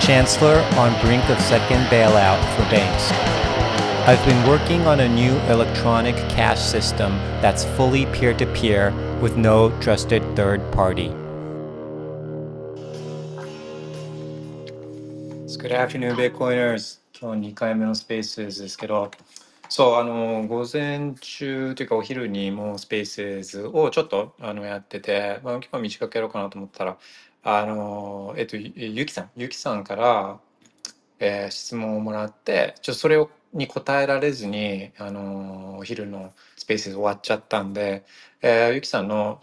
Chancellor on brink of second bailout for banks. I've been working on a new electronic cash system that's fully peer to peer with no trusted third party. Good afternoon, Bitcoiners. 今日2回目のスペースですけど、そう、あの、午前中というかお昼にもうスペースをちょっとあのやってて、まあ、結構短くやろうかなと思ったら、 あの、えっと、ゆきさん、ゆきさんから、えー質問をもらって、ちょっとそれをに答えられずに、あの、お昼のスペース終わっちゃったんで、えーゆきさんの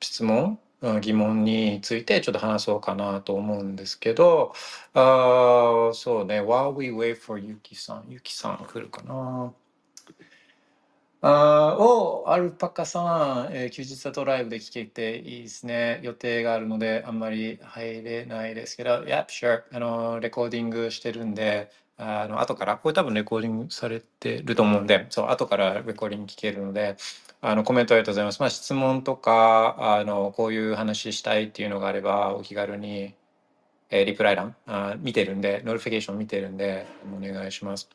質問疑問についてちょっと話そうかなと思うんですけど、あーそうね、While we wait for ゆきさん、ゆきさん来るかな。あーお、アルパカさん、えー休日だとライブで聞けていいですね。予定があるのであんまり入れないですけど、Yep, sure. あの、レコーディングしてるんで、あの、後から、これ多分 recording されてると思うんで、そう、後から recording 聞けるので、あの、コメントありがとうございます。まあ、質問とか、あの、こういう話したいっていうのがあれば、お気軽に、えー reply 欄、あ、見てるんで、 notification 見てるんで、お願いします。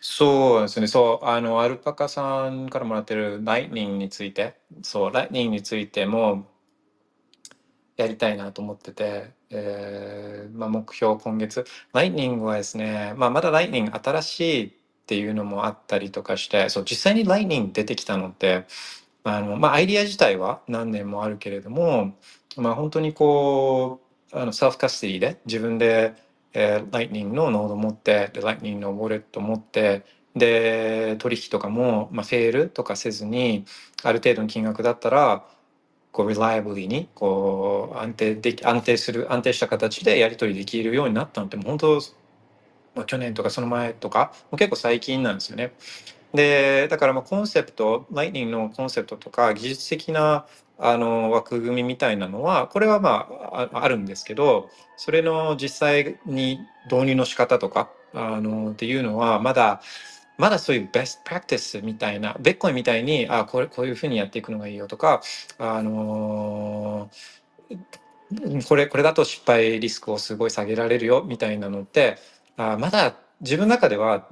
そうですね、そう、あの、アルパカさんからもらってるライトニングについて、そう、ライトニングについてもやりたいなと思ってて、えーまあ、目標今月、ライトニングはですね、まあ、まだライトニング新しいっていうのもあったりとかして、そう、実際にライトニング出てきたのって、あの、まあ、アイディア自体は何年もあるけれども、まあ、本当にこう、あの、 self-custody で自分で、えー、ライトニングのノード持って、で、ライトニングのウォレット持って、で、取引とかも、まあ、 fail とかせずに、ある程度の金額だったら、こう、reliably に、こう、安定でき、安定する、安定した形でやり取りできるようになったのって、もう本当、まあ、去年とかその前とか、もう結構最近なんですよね。で、だからまあコンセプト、ライトニングのコンセプトとか技術的なあの枠組みみたいなのは、これはまああるんですけど、それの実際に導入の仕方とか、あのっていうのはまだ、まだそういうベストプラクティスみたいな、ベッコイみたいに、あ、これ、こういうふうにやっていくのがいいよとか、あのこれ、これだと失敗リスクをすごい下げられるよみたいなのって、あ、まだ自分の中では、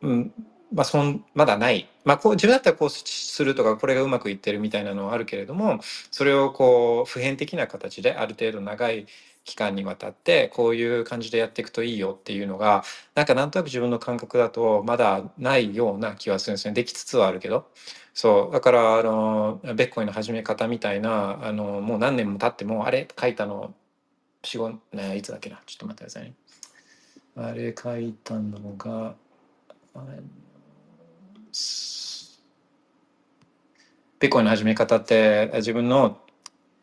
うん、まあ、そん、まだない。まあ、こう、自分だったらこうするとか、これがうまくいってるみたいなのはあるけれども、それをこう、普遍的な形である程度長い期間にわたって、こういう感じでやっていくといいよっていうのが、なんかなんとなく自分の感覚だと、まだないような気はするんですね。できつつはあるけど。そう。だから、あの、ベッコイの始め方みたいな、あの、もう何年も経っても、あれ書いたの、四五、ね、いつだっけな。ちょっと待ってくださいね。あれ書いたのが、あれベッコインの始め方って自分の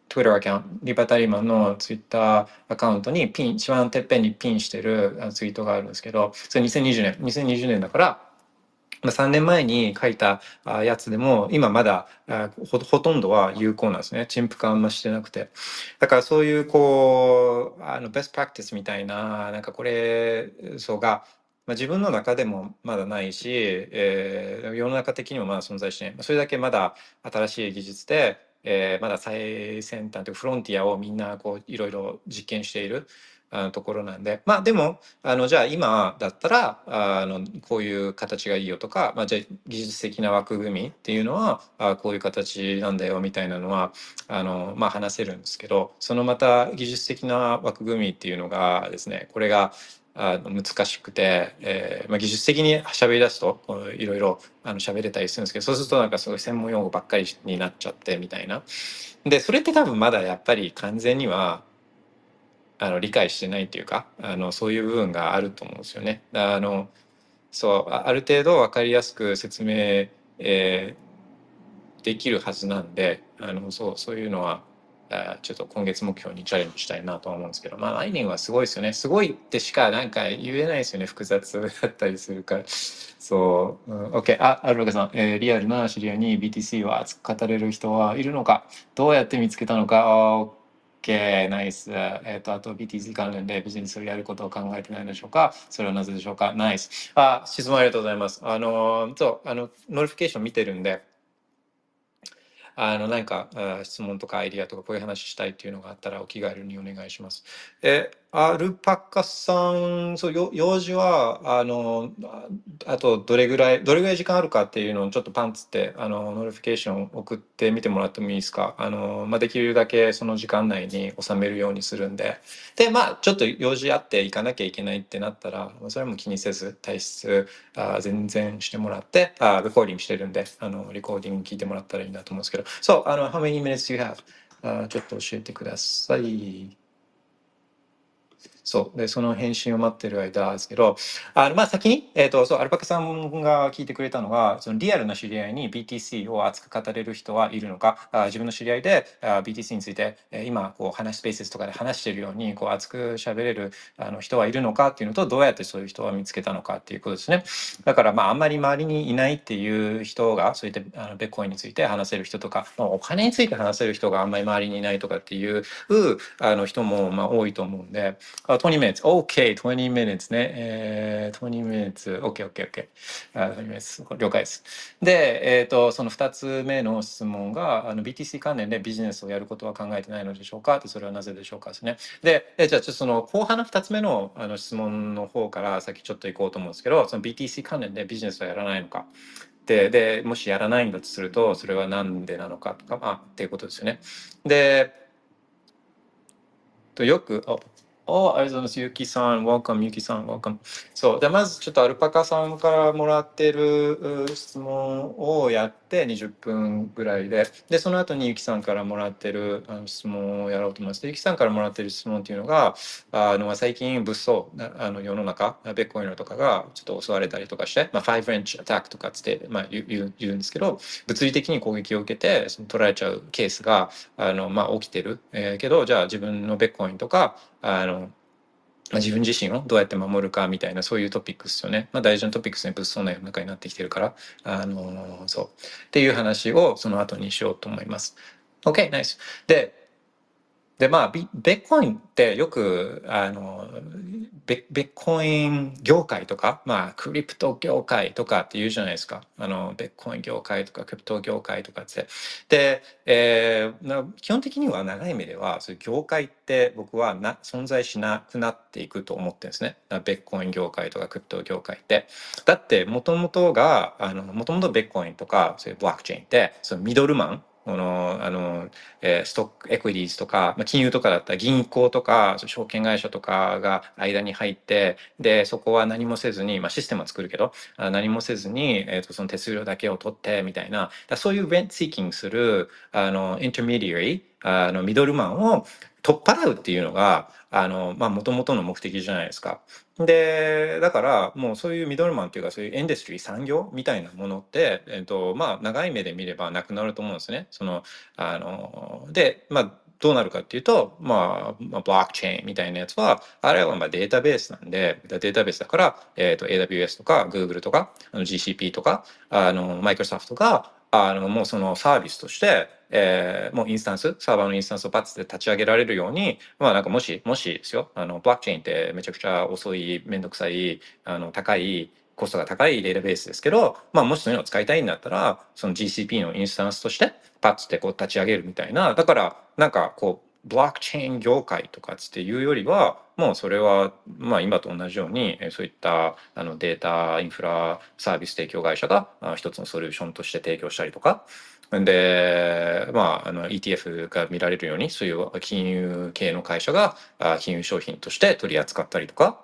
Twitter アカウント、リバタリマンの Twitter アカウントにピン、一番てっぺんにピンしてるツイートがあるんですけど、それ2020年、2020年だから、3年前に書いたやつでも、今まだほとんどは有効なんですね。陳腐化あんましてなくて。だからそういうこう、あの、ベストプラクティスみたいな、なんかこれ、そうが、まあ、自分の中でもまだないし、えー世の中的にもまだ存在しない。それだけまだ新しい技術で、えーまだ最先端というフロンティアをみんなこういろいろ実験しているあのところなんで、まあでも、あの、じゃあ今だったら、あの、こういう形がいいよとか、まあじゃあ技術的な枠組みっていうのは、あこういう形なんだよみたいなのは、あの、まあ話せるんですけど、そのまた技術的な枠組みっていうのがですね、これが、あの難しくて、えーまあ、技術的に喋り出すといろいろあの喋れたりするんですけどそうするとなんかすごい専門用語ばっかりになっちゃってみたいな。でそれって多分まだやっぱり完全にはあの理解してないっていうかあのそういう部分があると思うんですよね。あのそうある程度分かりやすく説明、えーできるはずなんであのそうそういうのはあちょっと今月目標にチャレンジしたいなと思うんですけど、まあ、ライトニングはすごいですよね。すごいってしかなんか言えないですよね。複雑だったりするから。そう。うん、OK。あ、アルパカさん、えー、リアルな知り合いに BTC を熱く語れる人はいるのかどうやって見つけたのか OK、 nice。えっ、ー、と、あと BTC 関連でビジネスをやることを考えてないでしょうかそれはなぜでしょうか nice。あ、質問ありがとうございます。あの、そう、あの、 notification 見てるんで、あの、何か質問とかアイディアとかこういう話したいっていうのがあったらお気軽にお願いします。え、アルパカさん、そう、よ用事は、あの、あとどれぐらい、どれぐらい時間あるかっていうのをちょっとパンツって、あの、ノリフィケーション送ってみてもらってもいいですか？あの、まあ、できるだけその時間内に収めるようにするんで。で、まあ、ちょっと用事あって行かなきゃいけないってなったら、それも気にせず、体質、あ全然してもらって、あレコーディングしてるんで、あの、レコーディング聞いてもらったらいいなと思うんですけど、そう、あの、how many minutes do you have? あちょっと教えてください。 そう。で、その返信を待ってる間ですけど、あの、まあ、先に、えっ、ー、と、そう、アルパカさんが聞いてくれたのが、そのリアルな知り合いに BTC を熱く語れる人はいるのか、あ自分の知り合いであ BTC について、えー、今、こう、話、スペースとかで話してるように、こう、熱く喋れるあの人はいるのかっていうのと、どうやってそういう人は見つけたのかっていうことですね。だから、まあ、あんまり周りにいないっていう人が、そういったあのベッコインについて話せる人とか、まあ、お金について話せる人があんまり周りにいないとかっていうあの人も、まあ、多いと思うんで、20 minutes, OK, 20 minutes ね。えー、20 minutes, OK, OK, OK. あ20 minutes 了解です。で、えっ、ー、と、その2つ目の質問が、あの BTC 関連でビジネスをやることは考えてないのでしょうか？それはなぜでしょうかですね。で、えじゃあ、ちょっとその後半の2つ目のあの質問の方から先ちょっと行こうと思うんですけど、その BTC 関連でビジネスはやらないのか？で、で、もしやらないんだとすると、それは何でなのか？とか、まあ、っていうことですよね。で、とよく、あ、お、ありがとうございます。ゆきさん、welcome、ゆきさん、welcome。そう。で、まずちょっとアルパカさんからもらってる質問をやって20分ぐらいで、で、その後にゆきさんからもらってるあの質問をやろうと思います。で、ゆきさんからもらってる質問っていうのが、あの、最近物騒、あの世の中、ベッコインとかがちょっと襲われたりとかして、まあ、5 wrench attack とかつって、まあ言う、言うんですけど、物理的に攻撃を受けて、その取られちゃうケースが、あの、まあ起きてる。えー、けど、じゃあ自分のベッコインとか、あの、まあ、自分自身をどうやって守るかみたいなそういうトピックですよね。まあ、大事なトピックスに物騒な世の中になってきてるからあのそうっていう話をその後にしようと思います。OK、ナイス。でで、まあ、ビットコインってよく、あの、ビットコイン業界とか、まあ、クリプト業界とかって言うじゃないですか。あの、ビットコイン業界とか、クリプト業界とかって。で、えー、基本的には長い目では、そういう業界って僕はな存在しなくなっていくと思ってるんですね。ビットコイン業界とか、クリプト業界って。だって、もともとが、あの、もともとビットコインとか、そういうブロックチェーンって、そのミドルマン、この、あの、えー、 stock、 equities とか、まあ、金融とかだったら銀行とか、証券会社とかが間に入って、で、そこは何もせずに、まあ、システムは作るけど、何もせずに、えっ、ー、と、その手数料だけを取って、みたいな、そういう rent seeking する、あの、 intermediary、あの、 middleman を取っ払うっていうのが、あの、まあ、もともとの目的じゃないですか。で、だから、もうそういう middleman っていうか、そういう industry、産業みたいなものって、えっと、まあ、長い目で見ればなくなると思うんですね。その、あの、で、まあ、どうなるかっていうと、まあ、まあ、ブロックチェーンみたいなやつは、あれはまあデータベースなんで、データベースだから、えっ、ー、と、AWS とか Google とか、GCP とか、あの、マイクロソフトが、あの、もうそのサービスとして、えー、もうインスタンス、サーバーのインスタンスをパッツで立ち上げられるように、まあなんかもし、もしですよ、あの、ブロックチェーンってめちゃくちゃ遅い、めんどくさい、あの、高い、コストが高いデータベースですけど、まあもしそういうのを使いたいんだったら、その GCP のインスタンスとして、パッツでこう立ち上げるみたいな、だから、なんかこう、ブロックチェーン業界とかっていうよりは、もうそれは、まあ今と同じように、そういったあのデータインフラサービス提供会社が一つのソリューションとして提供したりとか、で、まあ、あの ETF が見られるように、そういう金融系の会社が金融商品として取り扱ったりとか、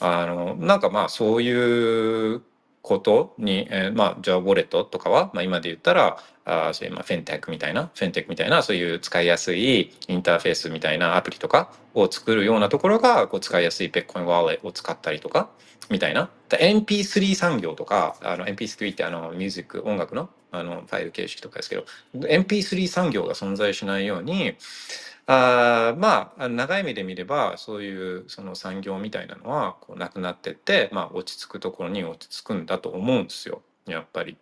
あの、なんかまあそういうことに、えーまあ、じゃあ、ウォレットとかは、まあ、今で言ったら、あそういう、まあ、フェンテックみたいな、フェンテックみたいな、そういう使いやすいインターフェースみたいなアプリとかを作るようなところが、こう使いやすいベッコインワーレットを使ったりとか、みたいな。で MP3 産業とか、あの MP3 ってあのミュージック、音楽のあのファイル形式とかですけど、MP3 産業が存在しないように、あまあ、長い目で見れば、そういうその産業みたいなのはこうなくなってって、まあ、落ち着くところに落ち着くんだと思うんですよ。やっぱり。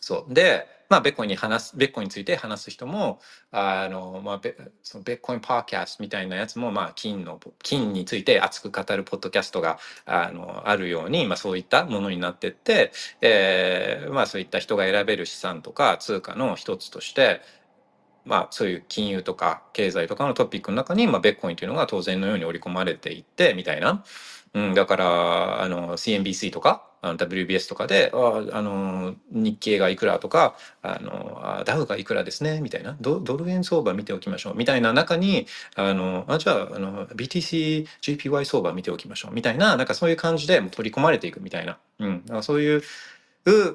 そう。で、まあ、ベッコインに話す、ベッコインについて話す人も、あの、まあ、ベそのベッコインパーキャストみたいなやつも、まあ、金の、金について熱く語るポッドキャストが、あの、あるように、まあ、そういったものになってって、えーまあ、そういった人が選べる資産とか通貨の一つとして、まあ、そういう金融とか経済とかのトピックの中に、まあ、ベッコインというのが当然のように織り込まれていって、みたいな。うん、だから、あの、CNBC とか、あの WBS とかで、ああの、日経がいくらとか、あの、あダウがいくらですね、みたいな。ドドル円相場見ておきましょう、みたいな中に、あの、あ、じゃあ、あの、BTC、GPY 相場見ておきましょう、みたいな、なんかそういう感じでもう取り込まれていくみたいな。うん、そういう、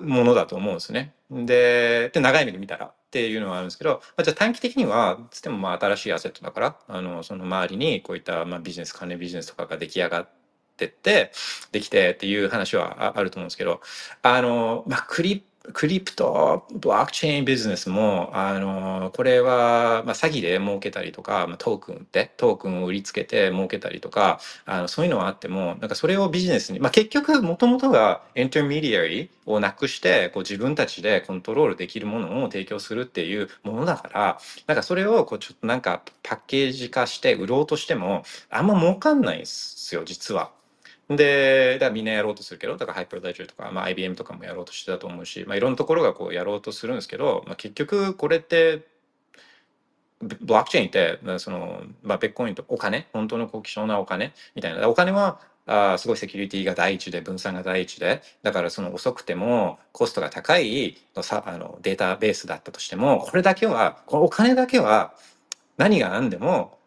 ものだと思うんですね。で、で長い目で見たらっていうのはあるんですけど、まあ、じゃあ短期的には、つってもまあ新しいアセットだから、あの、その周りにこういったまあビジネス、関連ビジネスとかが出来上がってって、できてっていう話はあると思うんですけど、あの、まあ、クリ、クリプト、ブロックチェーンビジネスも、あの、これは、まあ、詐欺で儲けたりとか、まあ、トークンって、トークンを売りつけて儲けたりとか、あの、そういうのはあっても、なんかそれをビジネスに、まあ、結局、もともとが intermediary をなくして、こう自分たちでコントロールできるものを提供するっていうものだから、なんかそれをこうちょっとなんかパッケージ化して売ろうとしても、あんま儲かんないんですよ、実は。で、だみんなやろうとするけど、だからハイパーレジャーとか、まあ、IBM とかもやろうとしてたと思うし、まあ、いろんなところがこうやろうとするんですけど、まあ、結局これって、ブロックチェーンって、まあその、まあ、ベッコインとお金、本当のこう希少なお金みたいな。お金は、あすごいセキュリティが第一で、分散が第一で、だからその遅くてもコストが高いのさあのデータベースだったとしても、これだけは、このお金だけは何が何でも、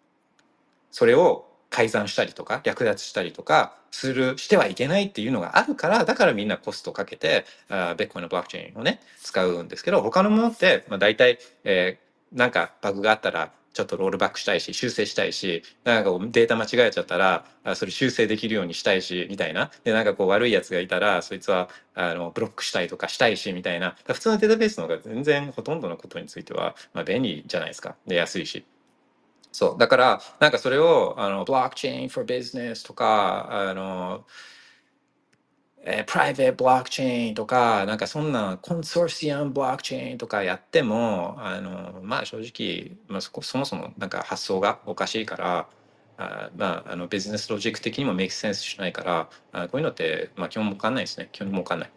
それを改ざんしたりとか略奪したりとかするしてはいけないっていうのがあるからだからみんなコストかけてあベッコインのブロックチェーンをね使うんですけど他のものって、まあ、大体、えーなんかバグがあったらちょっとロールバックしたいし修正したいしなんかこうデータ間違えちゃったらそれ修正できるようにしたいしみたいな。でなんかこう悪いやつがいたらそいつはあのブロックしたりとかしたいしみたいな。普通のデータベースの方が全然ほとんどのことについては、まあ、便利じゃないですか。で安いし。そう。だから、なんかそれを、あの、ブロックチェーン for business とか、あの、えー、プライベートブロックチェーンとか、なんかそんなコンソーシアムブロックチェーンとかやっても、あの、まあ正直、まあそこ、そもそもなんか発想がおかしいから、あまあ、あの、ビジネスロジック的にもメイクセンスしないから、あこういうのって、まあ基本儲かんないですね。基本儲かんない。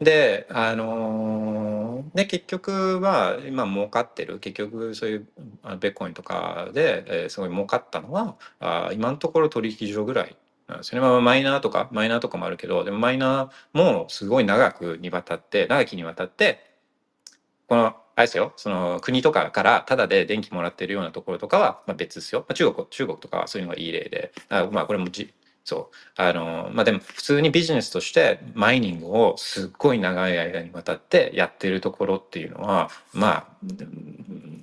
で、あのーで、結局は、今儲かってる、結局そういうあベッコインとかで、えーすごい儲かったのは、あ今のところ取引所ぐらいなんですよね。まあ、マイナーとか、マイナーとかもあるけど、でもマイナーもすごい長くにわたって、長きにわたって、この、あれですよ、その国とかからタダで電気もらってるようなところとかは、まあ、別ですよ。まあ、中国、中国とかはそういうのがいい例で、あまあこれもじ、そう。あの、まあ、でも普通にビジネスとしてマイニングをすっごい長い間にわたってやってるところっていうのは、まあ、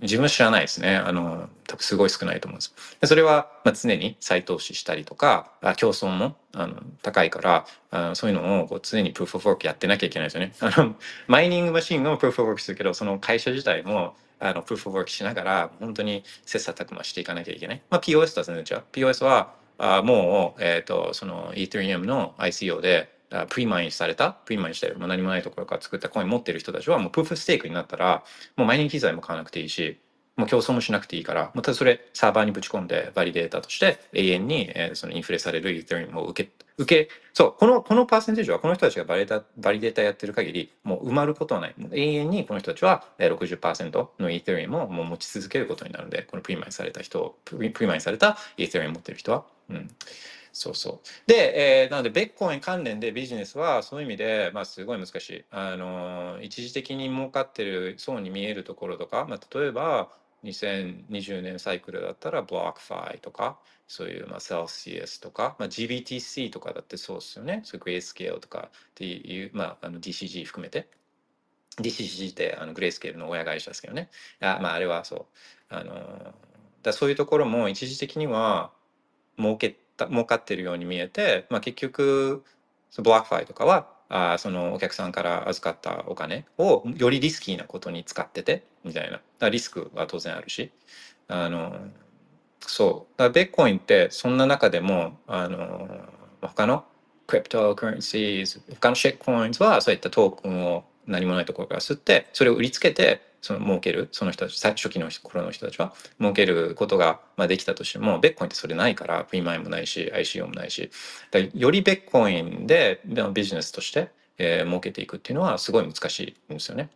自分は知らないですね。あの、多分すごい少ないと思うんです。でそれは、まあ、常に再投資したりとか、あ競争もあの高いからあ、そういうのをこう常にプーフ・オブ・ワークやってなきゃいけないですよね。あの、マイニングマシンのプーフ・オブ・ワークするけど、その会社自体も、あの、プーフ・オブ・ワークしながら、本当に切磋琢磨していかなきゃいけない。まあ、POS とは全然違う。POS は、あもう、えっ、と、その、イー r リ m の ICO で、プリマインされた、プリマインして、もう何もないところから作ったコイン持ってる人たちは、もうプーフステークになったら、もうマイニング機材も買わなくていいし、もう競争もしなくていいから、もうただそれサーバーにぶち込んで、バリデータとして永遠に、えーそのインフレされる Ethereum を受け、受け、そう、この、このパーセンテージはこの人たちがバリデータ、バリデータやってる限り、もう薄まることはない。永遠にこの人たちは60%のイー r リ m をもう持ち続けることになるので、このプリマインされた人、プリプリマインされたイー r リ m 持ってる人は、うん。そうそう。で、えーなので、ビットコイン関連でビジネスは、そういう意味で、まあ、すごい難しい。あのー、一時的に儲かってそうに見えるところとか、まあ、例えば、2020年サイクルだったら BlockFi とか、そういうまあ Celsius とか、まあ、GBTC とかだってそうですよね。そういう Grayscale とかっていう、まあ、あの DCG 含めて。DCG ってあのグレースケールの親会社ですけどね。あまあ、あれはそう。あのだそういうところも一時的には儲けた儲かってるように見えて、まあ、結局ブラックファイとかはあそのお客さんから預かったお金をよりリスキーなことに使っててみたいな。だリスクは当然あるし。あのそう。だベッコインってそんな中でもあの他のクリプトカレンシー他のシェックコインズはそういったトークンを何もないところから吸ってそれを売りつけてその儲けるその人たち初期の頃の人たちは儲けることがまあできたとしてもベッコインってそれないからプリマイもないし ICO もないし。よりベッコインでビジネスとして、えー、儲けていくっていうのはすごい難しいんですよね。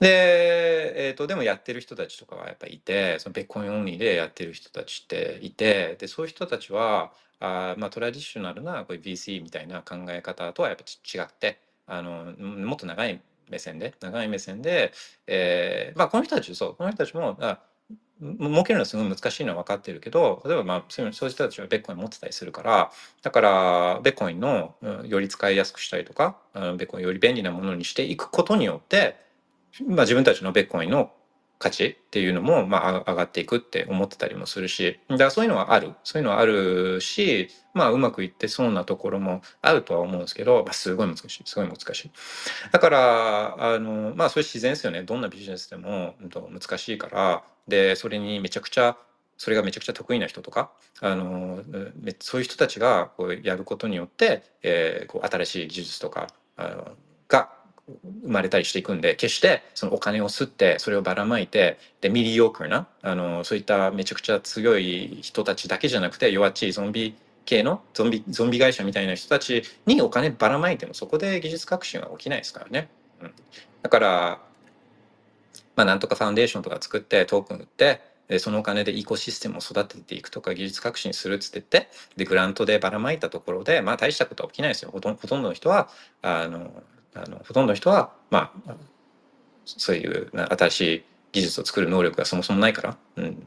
で、えーと、でもやってる人たちとかはやっぱりいてそのベッコインオンリーでやってる人たちっていてでそういう人たちはあまあトラディショナルなこういう VC みたいな考え方とはやっぱ違ってあのもっと長い目線で長い目線で、えー、まあこの人たちそうこの人たちもあ儲けるのはすごい難しいのは分かってるけど例えばまあそういう人たちはベッコイン持ってたりするからだからベッコインのより使いやすくしたりとかベッコインより便利なものにしていくことによって、まあ、自分たちのベッコインの価値っていうのも、まあ、上がっていくって思ってたりもするし、だからそういうのはある。そういうのはあるし、まあ、うまくいってそうなところもあるとは思うんですけど、まあ、すごい難しい。すごい難しい。だから、あの、まあ、そういう自然ですよね。どんなビジネスでも、難しいから、で、それにめちゃくちゃ、それがめちゃくちゃ得意な人とか、あの、そういう人たちがこうやることによって、えー、こう新しい技術とか、あのが生まれたりしていくんで決してそのお金を吸ってそれをばらまいてでミディオークなあのそういっためちゃくちゃ強い人たちだけじゃなくて弱っちいゾンビ系のゾンビゾンビ会社みたいな人たちにお金ばらまいてもそこで技術革新は起きないですからね。うん、だからまあなんとかファンデーションとか作ってトークン売ってでそのお金でイコシステムを育てていくとか技術革新するっつってってでグラントでばらまいたところでまあ大したことは起きないですよほとんどの人はあのあのほとんどの人はまあそういう新しい技術を作る能力がそもそもないから、うん、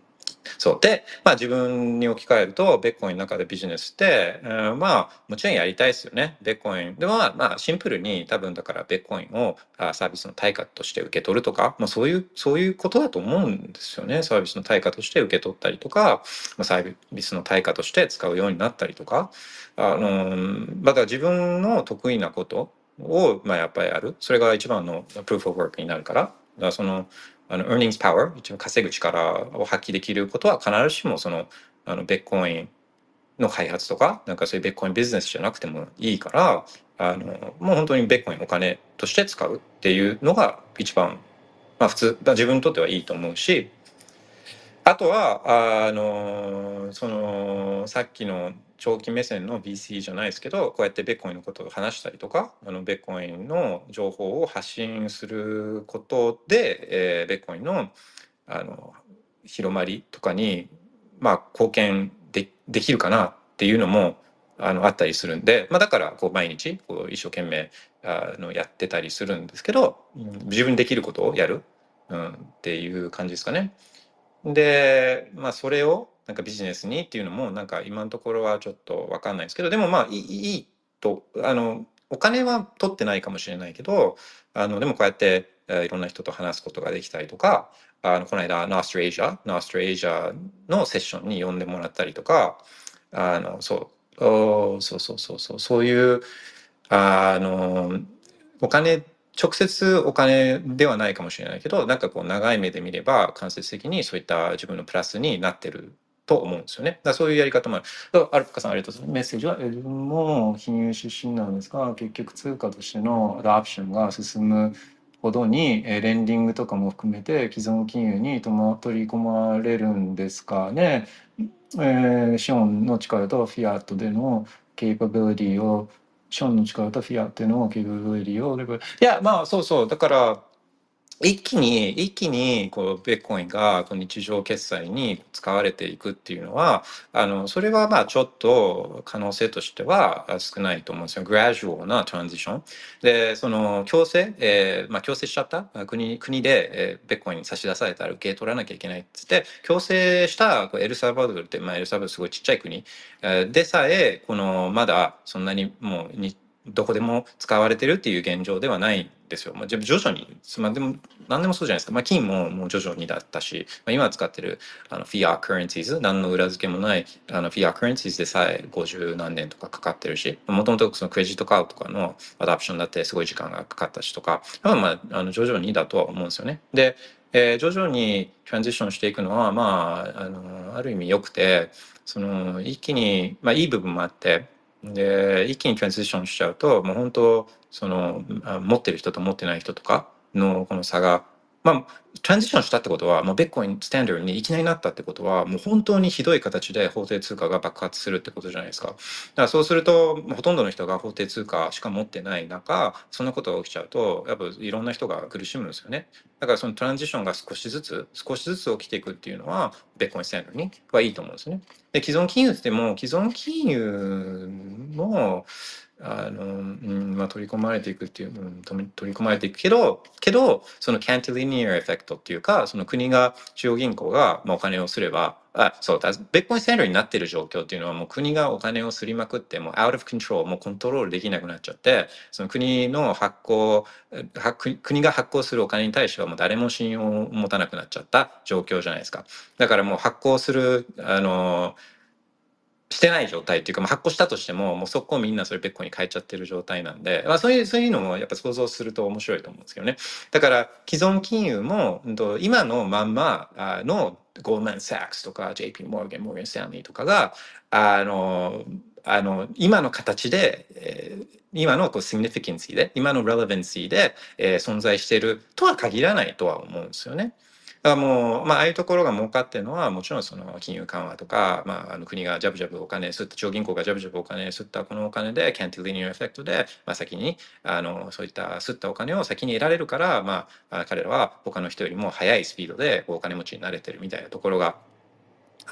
そう。で、まあ、自分に置き換えるとベッコインの中でビジネスって、うん、まあもちろんやりたいですよね。ベッコイン。でもまあシンプルに多分だからベッコインをサービスの対価として受け取るとか、まあ、そういうそういうことだと思うんですよね。サービスの対価として受け取ったりとか、まあ、サービスの対価として使うようになったりとか。あのまだから自分の得意なことを、まあ、やっぱりやる。それが一番の proof of work になるから。だからその、あの、earnings power、一番稼ぐ力を発揮できることは必ずしもその、あの、ベッコインの開発とか、なんかそういうベッコインビジネスじゃなくてもいいから、あの、もう本当にベッコインお金として使うっていうのが一番、まあ普通、自分にとってはいいと思うし、あとは、あの、その、さっきの長期目線の VC じゃないですけどこうやってベッコインのことを話したりとかあのベッコインの情報を発信することで、えー、ベッコインのあの広まりとかに、まあ、貢献でできるかなっていうのもあのあったりするんで、まあ、だからこう毎日こう一生懸命あのやってたりするんですけど自分にできることをやる、うん、っていう感じですかね。で、まあ、それをなんかビジネスにっていうのもなんか今のところはちょっと分かんないですけどでもまあいいとあのお金は取ってないかもしれないけどあのでもこうやって、いろんな人と話すことができたりとかあのこの間ノーストレージャーノーストレージャーのセッションに呼んでもらったりとかあのそうおそうそうそうそうそういうあのお金直接お金ではないかもしれないけどなんかこう長い目で見れば間接的にそういった自分のプラスになってると思うんですよね。だそういうやり方もある。アルカさんありがとうございます。メッセージは自分も金融出身なんですが結局通貨としてのアダプションが進むほどにレンディングとかも含めて既存金融に取り込まれるんですかね。えー、資本の力とフィアットでのケーパビリティをションの力とフィアっていうのを結局上利用で。いやまあそうそう。だから一気に、一気に、こう、ベッコインがこう日常決済に使われていくっていうのは、あの、それはまあちょっと可能性としては少ないと思うんですよ。グラジュアルなトランジション。で、その、強制、えーまあ強制しちゃった？国、国で、えーベッコイン差し出されたら受け取らなきゃいけないっつって、強制したこうエルサルバドルって、まあエルサルバドルすごいちっちゃい国、えーでさえ、この、まだそんなにもうに、どこでも使われてるっていう現状ではないんですよ。まあ、じゃ徐々に、まあ、でも何でもそうじゃないですか。まあ、金ももう徐々にだったし、まあ、今使ってるあの fiat currencies、何の裏付けもないあの fiat currencies でさえ50何年とかかかってるし、もともとそのクレジットカードとかの adoption だってすごい時間がかかったしとか、まあ、まあ、あの徐々にだとは思うんですよね。で、えー徐々に transition していくのは、まあ、あの、ある意味良くて、その、一気に、まあ、いい部分もあって、で、一気にトランジションしちゃうと、もう本当、その、持ってる人と持ってない人とかのこの差が、まあ、トランジションしたってことは、もうベッコインスタンダーにいきなりなったってことは、もう本当にひどい形で法定通貨が爆発するってことじゃないですか。だからそうすると、ほとんどの人が法定通貨しか持ってない中、そんなことが起きちゃうと、やっぱいろんな人が苦しむんですよね。だからそのトランジションが少しずつ、少しずつ起きていくっていうのは、ベッコインスタンダードにはいいと思うんですね。で、既存金融って言っても、既存金融も、あの、うん、まあ、取り込まれていくっていう、うん、取り込まれていくけど、けど、そのキャンティリニアエフェクトっていうか、その国が、中央銀行が、まあ、お金をすれば、あ、そうだ、ベッコインスタンダーになってる状況っていうのは、もう国がお金をすりまくって、もう out of control、もうコントロールできなくなっちゃって、その国の発行、は国国が発行するお金に対してはもう誰も信用を持たなくなっちゃった状況じゃないですか。だからもう発行する、あの、してない状態っていうか、まあ、発行したとしても、もうそこをみんなそれベッコインに変えちゃってる状態なんで、まあ、そういう、そういうのもやっぱ想像すると面白いと思うんですけどね。だから、既存金融も、今のまんまの、ゴールマン・サックスとか、JP モーガン、モーガン・スタンリーとかが、あの、あの、今の形で、えー今のこう significance で、今の relevancy で、えー存在しているとは限らないとは思うんですよね。だからもう、まあ、あいうところが儲かってるのは、もちろんその金融緩和とか、まあ、あの国がジャブジャブお金吸った、中央銀行がジャブジャブお金吸ったこのお金で、キャンティリニアエフェクトで、まあ、先に、あの、そういった吸ったお金を先に得られるから、まあ、彼らは他の人よりも速いスピードでお金持ちになれてるみたいなところが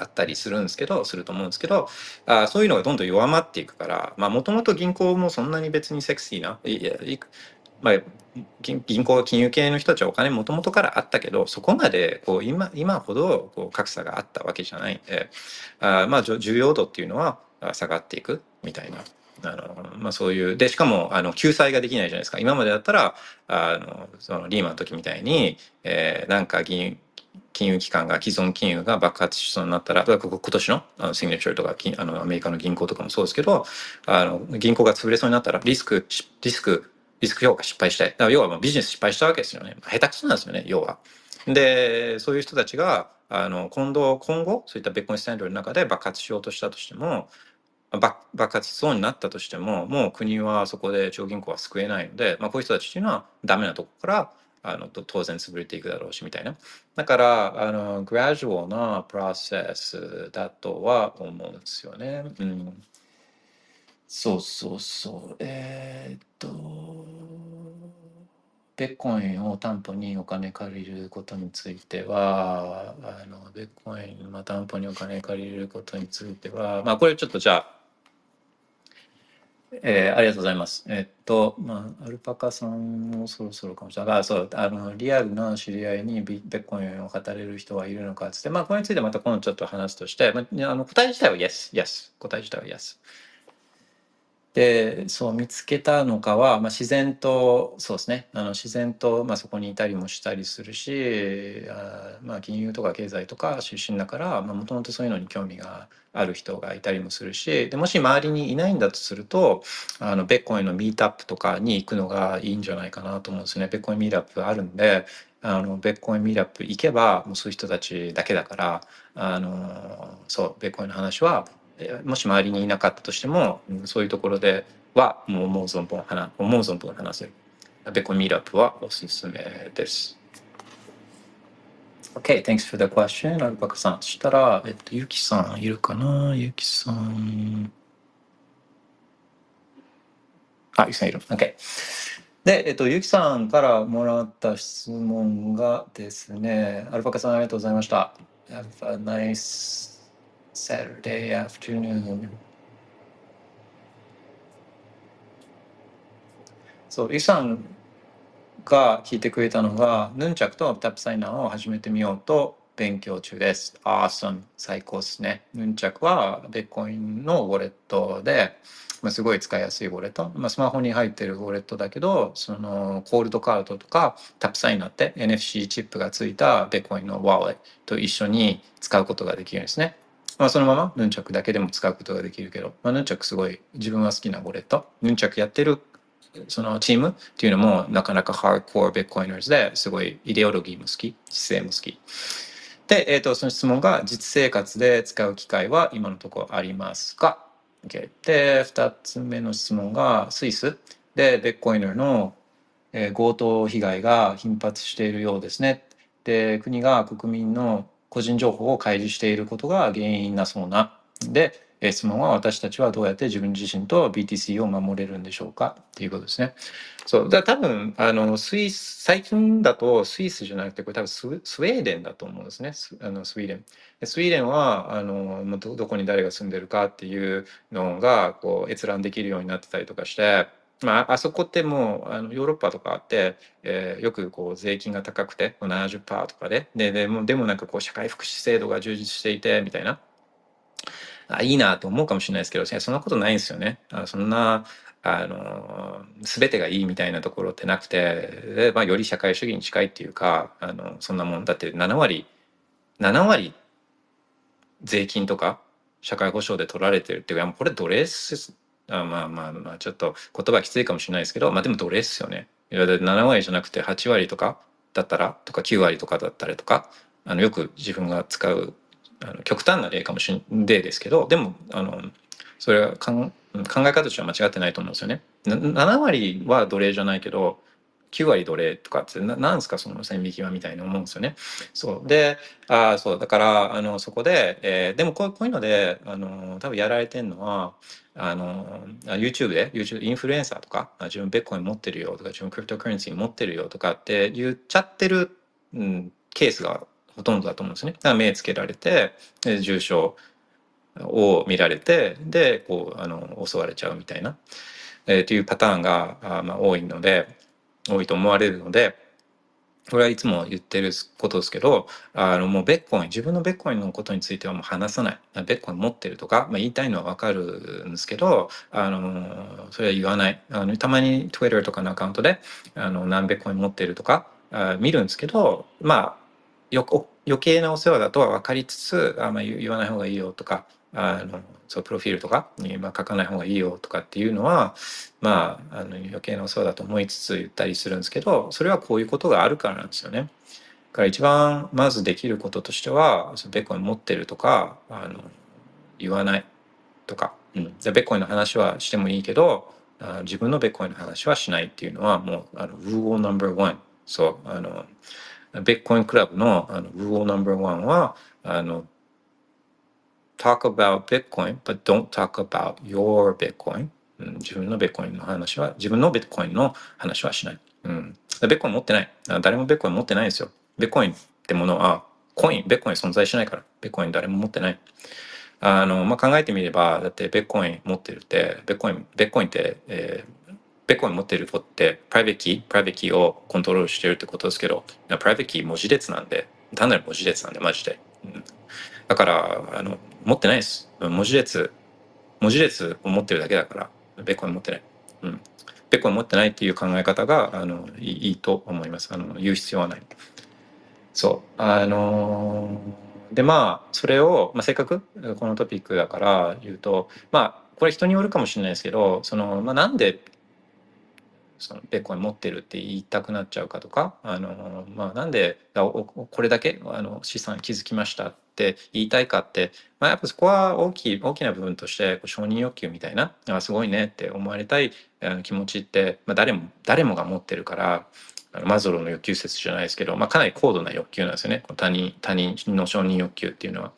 あったりするんですけど、すると思うんですけど、あそういうのがどんどん弱まっていくから、まあ、もともと銀行もそんなに別にセクシーな、いや、いまあ、銀行金融系の人たちはお金もともとからあったけどそこまでこう今今ほどこう格差があったわけじゃないんであまあ重要度っていうのは下がっていくみたいな。あのまあ、そういうでしかもあの救済ができないじゃないですか今までだったらあのそのリーマンの時みたいに、えーなんか銀金融機関が既存金融が爆発しそうになったら、今年のあのシグネチャーとかあのアメリカの銀行とかもそうですけど、あの銀行が潰れそうになったらリスク、リスク、リスク評価失敗したい。だから要はまあビジネス失敗したわけですよね。下手くそなんですよね、要は。で、そういう人たちが、あの、今度、今後、そういったベッコインスタンドの中で爆発しようとしたとしても、爆発しそうになったとしても、もう国はそこで中央銀行は救えないので、まあ、こういう人たちっていうのはダメなとこから、あの当然潰れていくだろうしみたいな。だから、あの、グラジュアルなプロセスだとは思うんですよね。うん。そうそうそう。えーと、ベッコインを担保にお金借りることについては、あの、ベッコイン、まあ、担保にお金借りることについては、まあ、これちょっとじゃあ、えーありがとうございます。えっと、まあ、アルパカさんもそろそろかもしれない。あ、そう、あの、リアルな知り合いにビベッコインを語れる人はいるのかつって、まあ、これについてまた今度ちょっと話すとして、まあ、あの答え自体は yes、yes。答え自体は yes。で、そう見つけたのかは、まあ、自然と、そうですね、あの自然と、まあ、そこにいたりもしたりするし、あまあ、金融とか経済とか出身だから、もともとそういうのに興味がある人がいたりもするし、でもし周りにいないんだとすると、あのベッコイのミートアップとかに行くのがいいんじゃないかなと思うんですね。ベッコイミートアップあるんで、あのベッコインミートアップ行けば、もうそういう人たちだけだから、あのそう、ベッコインの話は、もし周りにいなかったとしても、そういうところでは、もう思う存分話、思う存分話せる。ベコミートアップはおすすめです。Okay, thanks for the question, アルパカさん。そしたら、えっと、ゆきさんいるかな？ゆきさん。あ、ゆきさんいる。OK。で、えっと、ゆきさんからもらった質問がですね、アルパカさんありがとうございました。Have a nice Saturday afternoon. そう、ゆきさんが聞いてくれたのが、ヌンチャクとタップサイナーを始めてみようと勉強中です。Awesome! 最高ですね。ヌンチャクはベッコインのウォレットで、まあ、すごい使いやすいウォレット。まあ、スマホに入ってるウォレットだけど、そのコールドカードとかタップサイナーって NFC チップがついたベッコインのワーレットと一緒に使うことができるんですね。まあ、そのままヌンチャクだけでも使うことができるけど、まあ、ヌンチャクすごい自分は好きなウォレット。ヌンチャクやってるそのチームっていうのもなかなか hardcore Bitcoiners ですごいイデオロギーも好き、姿勢も好き。で、え、ー、と、その質問が実生活で使う機会は今のところありますか？Okay、で2つ目の質問がスイスで Bitcoiner の、強盗被害が頻発しているようですねで国が国民の個人情報を開示していることが原因だそうなで質問は私たちはどうやって自分自身と BTC を守れるんでしょうか？っていうことですね。そう。だ多分、あの、スイス、最近だとスイスじゃなくて、これ多分スウェーデンだと思うんですね。スあのスウィーデン。スウィーデンは、あの、どどこに誰が住んでるかっていうのが、こう、閲覧できるようになってたりとかして、まあ、あそこってもうあのヨーロッパとかあって、えー、よくこう税金が高くて70%とかでででもでもなんかこう社会福祉制度が充実していてみたいなあいいなと思うかもしれないですけど、そんなことないんですよね。あそんな、あの、すべてがいいみたいなところってなくて、まあ、より社会主義に近いっていうか、あの、そんなもん、だって7割、7割税金とか社会保障で取られてるっていうか、これ奴隷っす。あまあまあまあ、ちょっと言葉きついかもしれないですけど、まあでも奴隷ですよね。7割じゃなくて8割とかだったら、とか9割とかだったらとか、あのよく自分が使うあの極端な例かもしれないですけどでもあのそれは考え方としては間違ってないと思うんですよね。7割は奴隷じゃないけど9割奴隷とかってなんすかその線引きはみたいに思うんですよね。そうであそうだからあのそこで、えー、でもこうこういうのであの多分やられてるのはあの YouTube で YouTube インフルエンサーとか自分ベッコイン持ってるよとか自分クリプトカレンシー持ってるよとかって言っちゃってる、うん、ケースがほとんどだと思うんですね。だから目つけられて、重症を見られて、で、こう、あの、襲われちゃうみたいな、えー、というパターンが、あまあ、多いので、多いと思われるので、これはいつも言ってることですけど、あの、もうベッコイン、自分のベッコインのことについてはもう話さない。ベッコイン持ってるとか、まあ、言いたいのはわかるんですけど、あの、それは言わない。あの、たまに Twitter とかのアカウントで、あの、何ベッコイン持ってるとか、あ見るんですけど、まあ、よ余計なお世話だとは分かりつつあん、まあ、言わない方がいいよとかあのそうプロフィールとかに、まあ、書かない方がいいよとかっていうのはまああの余計なお世話だと思いつつ言ったりするんですけどそれはこういうことがあるからなんですよね。だから一番まずできることとしてはそのベッコイン持ってるとかあの言わないとか、うん、じゃベッコインの話はしてもいいけどあ自分のベッコインの話はしないっていうのはもうあの Rule No.1 そうあのベッコインクラブのあの Rule No.1 はあの Talk about Bitcoin but don't talk about your Bitcoin、自分のベットコインの話は自分のベットコインの話はしない、うん、ベッコイン持ってない。誰もベットコイン持ってないんですよ。ベットコインってものはコイン。ベットコイン存在しないから。ベットコイン誰も持ってない。あの、まあ、考えてみればだってベットコイン持ってるって Bitcoin Bitcoin って、えーベッコイン持ってる人ってプライベートキー、プライベートキーをコントロールしてるってことですけど、プライベートキー文字列なんで、単なる文字列なんで、マジで。うん、だから、あの、持ってないです。文字列、文字列を持ってるだけだから、ベッコイン持ってない。うん。ベッコイン持ってないっていう考え方が、あの、いいと思います。あの、言う必要はない。そう。あのー、で、まあ、それを、まあ、せっかくこのトピックだから言うと、まあ、これ人によるかもしれないですけど、その、まあ、なんでそのベッコン持ってるって言いたくなっちゃうかとかあの、まあ、なんでこれだけあの資産築きましたって言いたいかって、まあ、やっぱそこは大きい大きな部分として承認欲求みたいなあすごいねって思われたい気持ちって、まあ、誰も誰もが持ってるからマズローの欲求説じゃないですけど、まあ、かなり高度な欲求なんですよね他人他人の承認欲求っていうのは。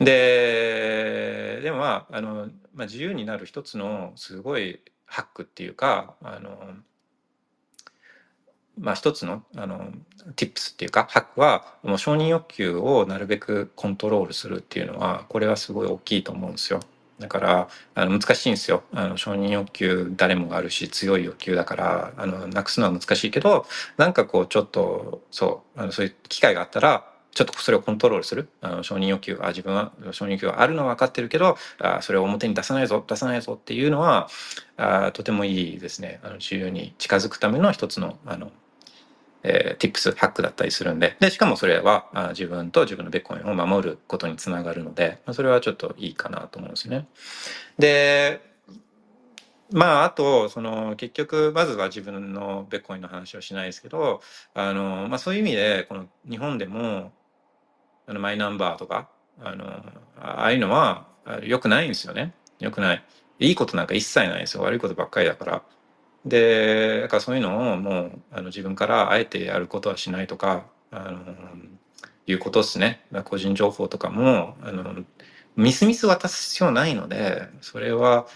ででもまああの、まあ、自由になる一つのすごいハックっていうかあのまあ一つの、あの、tips っていうか、ハックは、もう承認欲求をなるべくコントロールするっていうのは、これはすごい大きいと思うんですよ。だから、あの、難しいんですよ。あの、承認欲求誰もがあるし、強い欲求だから、あの、なくすのは難しいけど、なんかこう、ちょっと、そう、あの、そういう機会があったら、ちょっとそれをコントロールする。あの承認欲求、あ、自分は承認欲求があるのは分かってるけど、あそれを表に出さないぞ、出さないぞっていうのは、あとてもいいですね。あの、自由に近づくための一つの、あの、えー、tips、ハックだったりするんで。で、しかもそれはあ自分と自分のベッコインを守ることにつながるので、まそれはちょっといいかなと思うんですよね。で、まあ、あと、その、結局、まずは自分のベッコインの話はしないですけど、あの、まあそういう意味で、この日本でも、あのマイナンバーとか、あの、ああいうのは良くないんですよね。良くない。いいことなんか一切ないですよ。悪いことばっかりだから。で、だからそういうのをもうあの自分からあえてやることはしないとか、あの、いうことですね。個人情報とかも、あの、みすみす渡す必要ないので、それは、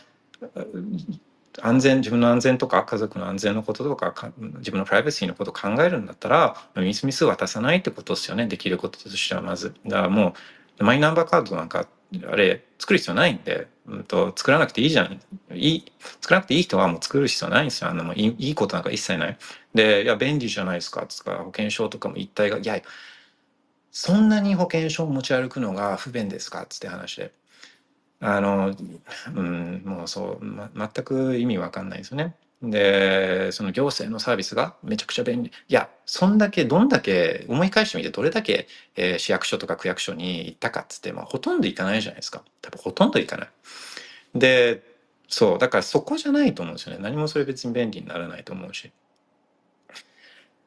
安全、自分の安全とか家族の安全のこととか自分のプライバシーのことを考えるんだったら、ミスミス渡さないってことですよね。できることとしてはまず。だからもう、マイナンバーカードなんか、あれ、作る必要ないんで、うんと、作らなくていいじゃん。いい、作らなくていい人はもう作る必要ないんですよ。あの、もういいことなんか一切ない。で、いや、便利じゃないですか。つか、保険証とかも一体が、いや、そんなに保険証を持ち歩くのが不便ですかつって話で。あの、うん、もうそう、ま、全く意味わかんないですよね。で、その行政のサービスがめちゃくちゃ便利。いや、そんだけ、どんだけ、思い返してみて、どれだけ、えー、市役所とか区役所に行ったかっつって、まあ、ほとんど行かないじゃないですか。多分ほとんど行かない。で、そう、だからそこじゃないと思うんですよね。何もそれ別に便利にならないと思うし。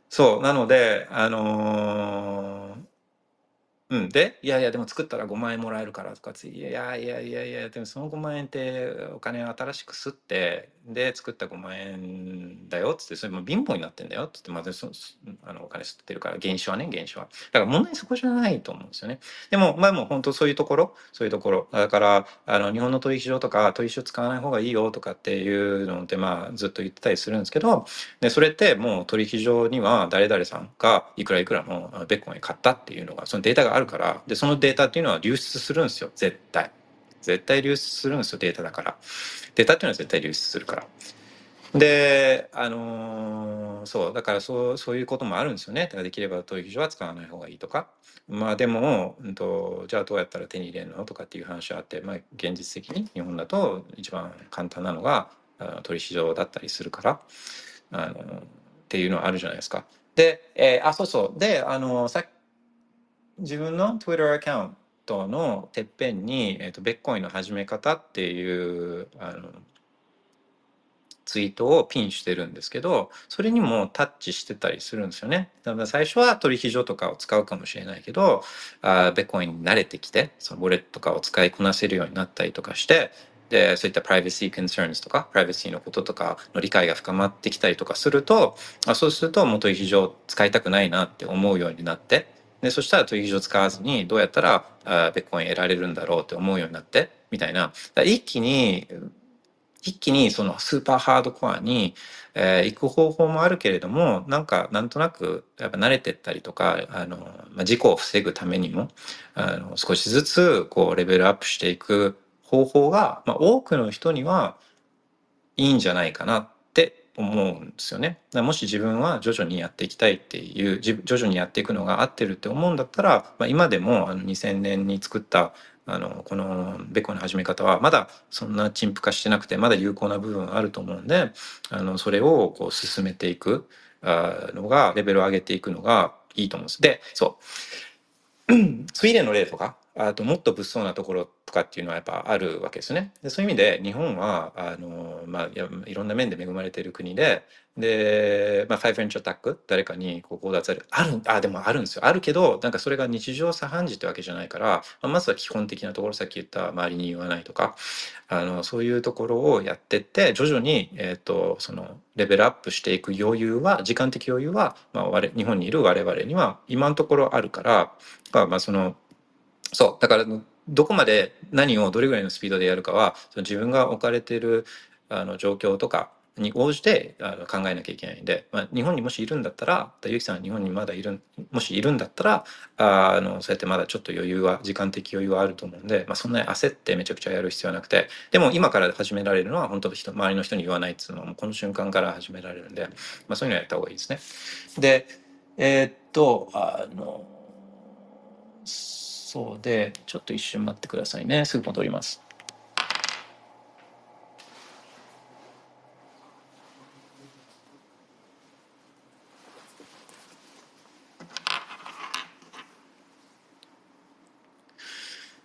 そう、なので、あのーうん、で、いやいや、でも作ったら5万円もらえるからとかついやいやいやいや、でもその5万円ってお金を新しく吸って、で、作った5万円だよっつって、それも貧乏になってんだよっつって、まずそあのお金吸ってるから、原資はね、原資は。だから問題そこじゃないと思うんですよね。でも、まあも本当そういうところ、そういうところ。だから、あの、日本の取引所とか、取引所使わない方がいいよとかっていうのって、まあずっと言ってたりするんですけど、で、それってもう取引所には誰々さんがいくらいくらのベッコンに買ったっていうのが、そのデータがあるから、で、そのデータっていうのは流出するんですよ、絶対。絶対流出するんですよ、データだから。データっていうのは絶対流出するから。で、あのー、そう、だからそう、そういうこともあるんですよね。だからできれば取引所は使わない方がいいとか。まあでも、うんと、じゃあどうやったら手に入れるのとかっていう話はあって、まあ現実的に日本だと一番簡単なのが取引所だったりするから、あのっていうのはあるじゃないですか。で、えー、あ、そうそう。で、あの、さ自分の Twitter アカウントのてっぺんに、えーと、ベッコインの始め方っていうあのツイートをピンしてるんですけどそれにもタッチしてたりするんですよね。だから最初は取引所とかを使うかもしれないけどあベッコインに慣れてきてそのウォレットとかを使いこなせるようになったりとかしてでそういったプライバシー concerns とかプライバシーのこととかの理解が深まってきたりとかするとあそうするともう取引所使いたくないなって思うようになってでそしたら取引所使わずにどうやったらあベッコイン得られるんだろうって思うようになってみたいな。一気に一気にそのスーパーハードコアに、えー、行く方法もあるけれどもなんかなんとなくやっぱ慣れてったりとかあの、まあ、事故を防ぐためにもあの少しずつこうレベルアップしていく方法が、まあ、多くの人にはいいんじゃないかな思うんですよね。もし自分は徐々にやっていきたいっていう徐々にやっていくのが合ってるって思うんだったら、まあ、今でもあの2000年に作ったあのこのベコの始め方はまだそんな陳腐化してなくてまだ有効な部分あると思うんであのそれをこう進めていくのがレベルを上げていくのがいいと思うんです。でそう スウィーデンの例とかあともっと物騒なところとかっていうのはやっぱあるわけですね。でそういう意味で日本はあの、まあ、いろんな面で恵まれている国でで、まあ、ファイブエンチアタック誰かにこう強奪されるあるあでもあるんですよあるけどなんかそれが日常茶飯事ってわけじゃないから、まあ、まずは基本的なところさっき言った周りに言わないとかあのそういうところをやってって徐々に、えーと、そのレベルアップしていく余裕は時間的余裕は、まあ、我日本にいる我々には今のところあるから、まあ、そのそう。だから、どこまで何をどれぐらいのスピードでやるかは、その自分が置かれてるあの状況とか、に応じてあの考えなきゃいけないんで、まあ、日本にもしいるんだったらゆきさんは日本にまだいるもしいるんだったらあのそうやってまだちょっと余裕は時間的余裕はあると思うんで、まあ、そんなに焦ってめちゃくちゃやる必要はなくてでも今から始められるのは本当人周りの人に言わないっていうのはもうこの瞬間から始められるんで、まあ、そういうのやった方がいいですね。でえー、っとあのそうでちょっと一瞬待ってくださいねすぐ戻ります。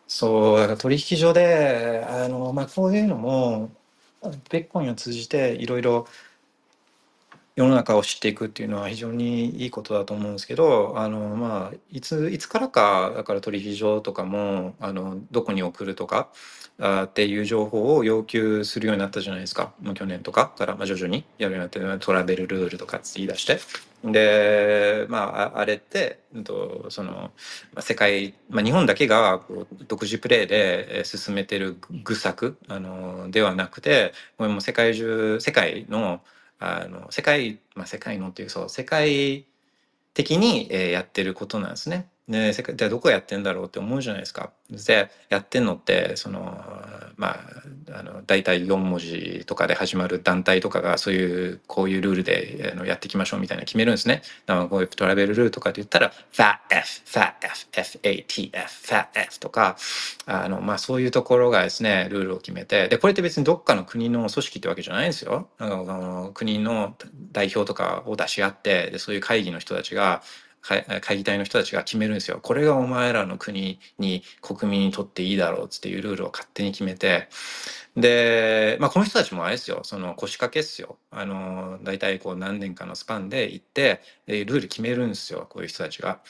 そう、だから取引所で、あの、まあ、こういうのも、ベッコインを通じていろいろ世の中を知っていくっていうのは非常にいいことだと思うんですけど、あの、まあ、いつ、いつからか、だから取引所とかも、あの、どこに送るとか、あっていう情報を要求するようになったじゃないですか。もう去年とかから、まあ、徐々にやるようになって、トラベルルールとかって言い出して。で、まあ、あれって、うんと、その、世界、まあ、日本だけがこう独自プレーで進めてる愚策、あの、ではなくて、これも世界中、世界の、あの、世界、まあ、世界のっていう、そう、世界的にやってることなんですね。で、世界でどこやってんだろうって思うじゃないですか。で、やってんのって、その、まあ、あの、大体4文字とかで始まる団体とかが、そういう、こういうルールであのやっていきましょうみたいな決めるんですね。だから、こういうトラベルルールとかで言ったら、FATF、FATF、FATF、FATF とか、あの、まあ、そういうところがですね、ルールを決めて、で、これって別にどっかの国の組織ってわけじゃないんですよ。なんか、あの国の代表とかを出し合って、で、そういう会議の人たちが、会議体の人たちが決めるんですよ。これがお前らの国に国民にとっていいだろうっていうルールを勝手に決めて、で、まあこの人たちもあれですよ、その腰掛けっすよ。あの、大体こう何年かのスパンで行って、ルール決めるんですよ、こういう人たちが。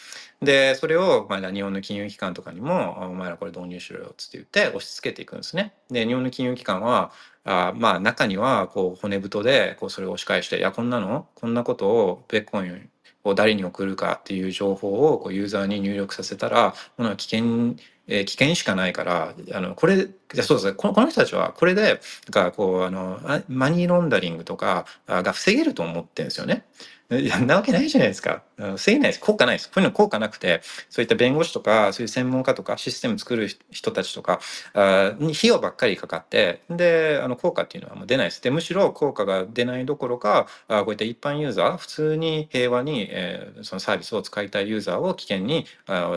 で、それを、まあ日本の金融機関とかにも、お前らこれ導入しろよっつって言って押し付けていくんですね。で、日本の金融機関は、あまあ中にはこう骨太でこうそれを押し返して、いや、こんなのこんなことをベッコンを誰に送るかっていう情報をこうユーザーに入力させたら、ものは危険、えー、危険しかないから、あの、これ、そうですね、このこの人たちはこれで、かこう、あの、マニーロンダリングとかが防げると思ってるんですよね。いや、なわけないじゃないですか。防げないです。効果ないです。こういうの効果なくて、そういった弁護士とか、そういう専門家とか、システム作る人たちとか、あに費用ばっかりかかって、で、あの、効果っていうのはもう出ないです。で、むしろ効果が出ないどころか、あこういった一般ユーザー、普通に平和に、えー、そのサービスを使いたいユーザーを危険に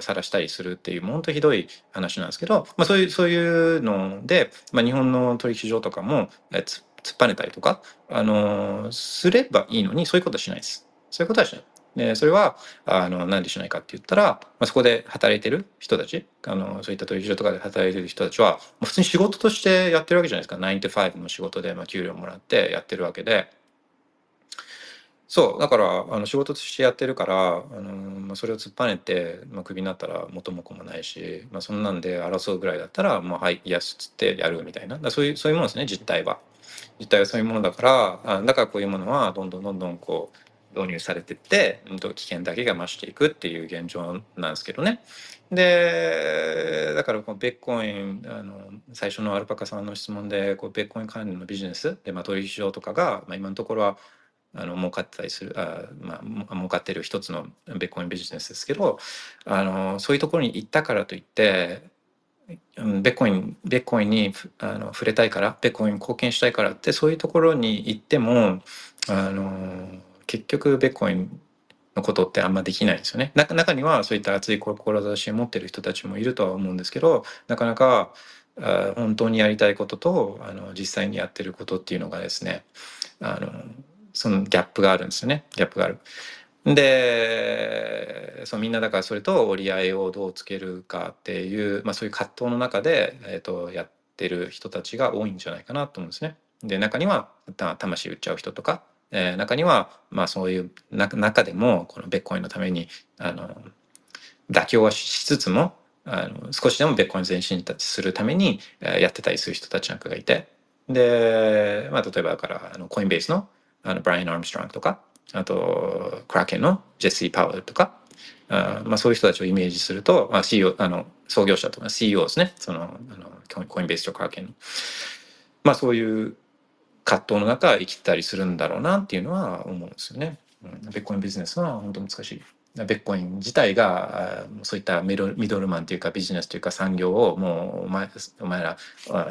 さらしたりするっていう、もう本当ひどい話なんですけど、まあそういう、そういうので、まあ日本の取引所とかも、えー突っぱねたりとか、あの、すればいいのに、そういうことはしないです。そういうことはしない。で、それは、あの、なんでしないかって言ったら、まあ、そこで働いてる人たち、あの、そういった取引所とかで働いてる人たちは、普通に仕事としてやってるわけじゃないですか。9 to 5の仕事で、まあ、給料もらってやってるわけで、そう、だから、あの、仕事としてやってるから、あの、まあ、それを突っぱねて、まあ、クビになったら元も子もないし、まあ、そんなんで争うぐらいだったら、もう、はい、イエスっつってやるみたいな。そういう、そういうものですね、実態は。実態はそういうものだから、だからこういうものは、どんどんどんどんこう、導入されてって、危険だけが増していくっていう現状なんですけどね。で、だからこのベッコイン、あの、最初のアルパカさんの質問で、こうベッコイン関連のビジネスで、まあ、取引所とかが、まあ、今のところは、あの儲かってたりするあ、まあ、儲かってる一つのベッコインビジネスですけどあのそういうところに行ったからといってベッコイン、ベッコインにあの触れたいから、ベッコインに貢献したいからって、そういうところに行っても、あの、結局ベッコインのことってあんまできないんですよね。中にはそういった熱い志を持ってる人たちもいるとは思うんですけど、なかなかあ本当にやりたいこととあの実際にやってることっていうのがですね、あのそのギャップがあるんですよね。ギャップがある。でそうみんなだからそれと折り合いをどうつけるかっていう、まあ、そういう葛藤の中で、えーと、やってる人たちが多いんじゃないかなと思うんですね。で中には魂売っちゃう人とか、えー、中には、まあ、そういう中でもこのベッコインのためにあの妥協はしつつもあの少しでもベッコイン前進するためにやってたりする人たちなんかがいてで、まあ、例えばだからあのコインベースのあのブライアン・アームストロングとかあと、クラーケンのジェシー・パウエルとか、あまあ、そういう人たちをイメージすると、まあ、CEO、あの、創業者とか CEO ですね。その、あの、コインベースとクラケンの。まあ、そういう葛藤の中生きたりするんだろうなっていうのは思うんですよね。うん、ベッコインビジネスは本当難しい。ベッコイン自体がそういったミドミドルマンというかビジネスというか産業をもうお前お前ら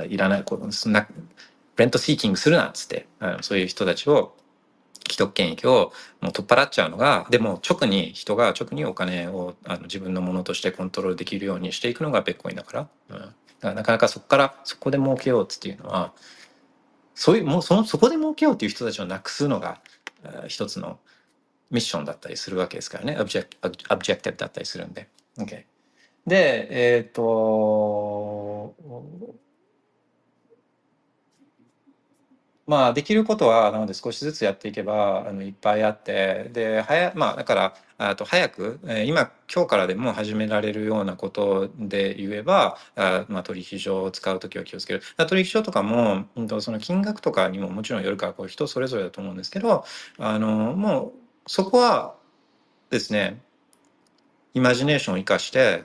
いらないそんなレントシーキングするなっつってそういう人たちを既得権益をもう取っ払っちゃうのがでも直に人が直にお金をあの自分のものとしてコントロールできるようにしていくのがベッコインだから,、うん、だからなかなかそこからそこで儲けようっていうのはそういうもうそのそこで儲けようっていう人たちをなくすのが一つのミッションだったりするわけですからね、オブジェクトだったりするんで。Okay、で、えっ、と、まあ、できることは、なので少しずつやっていけば、あの、いっぱいあって、で、早、まあ、だから、あと早く、今、今日からでも始められるようなことで言えば、あまあ、取引所を使うときは気をつける。取引所とかも、その金額とかにももちろんよるから、こう人それぞれだと思うんですけど、あの、もう、そこはですね、イマジネーションを生かして、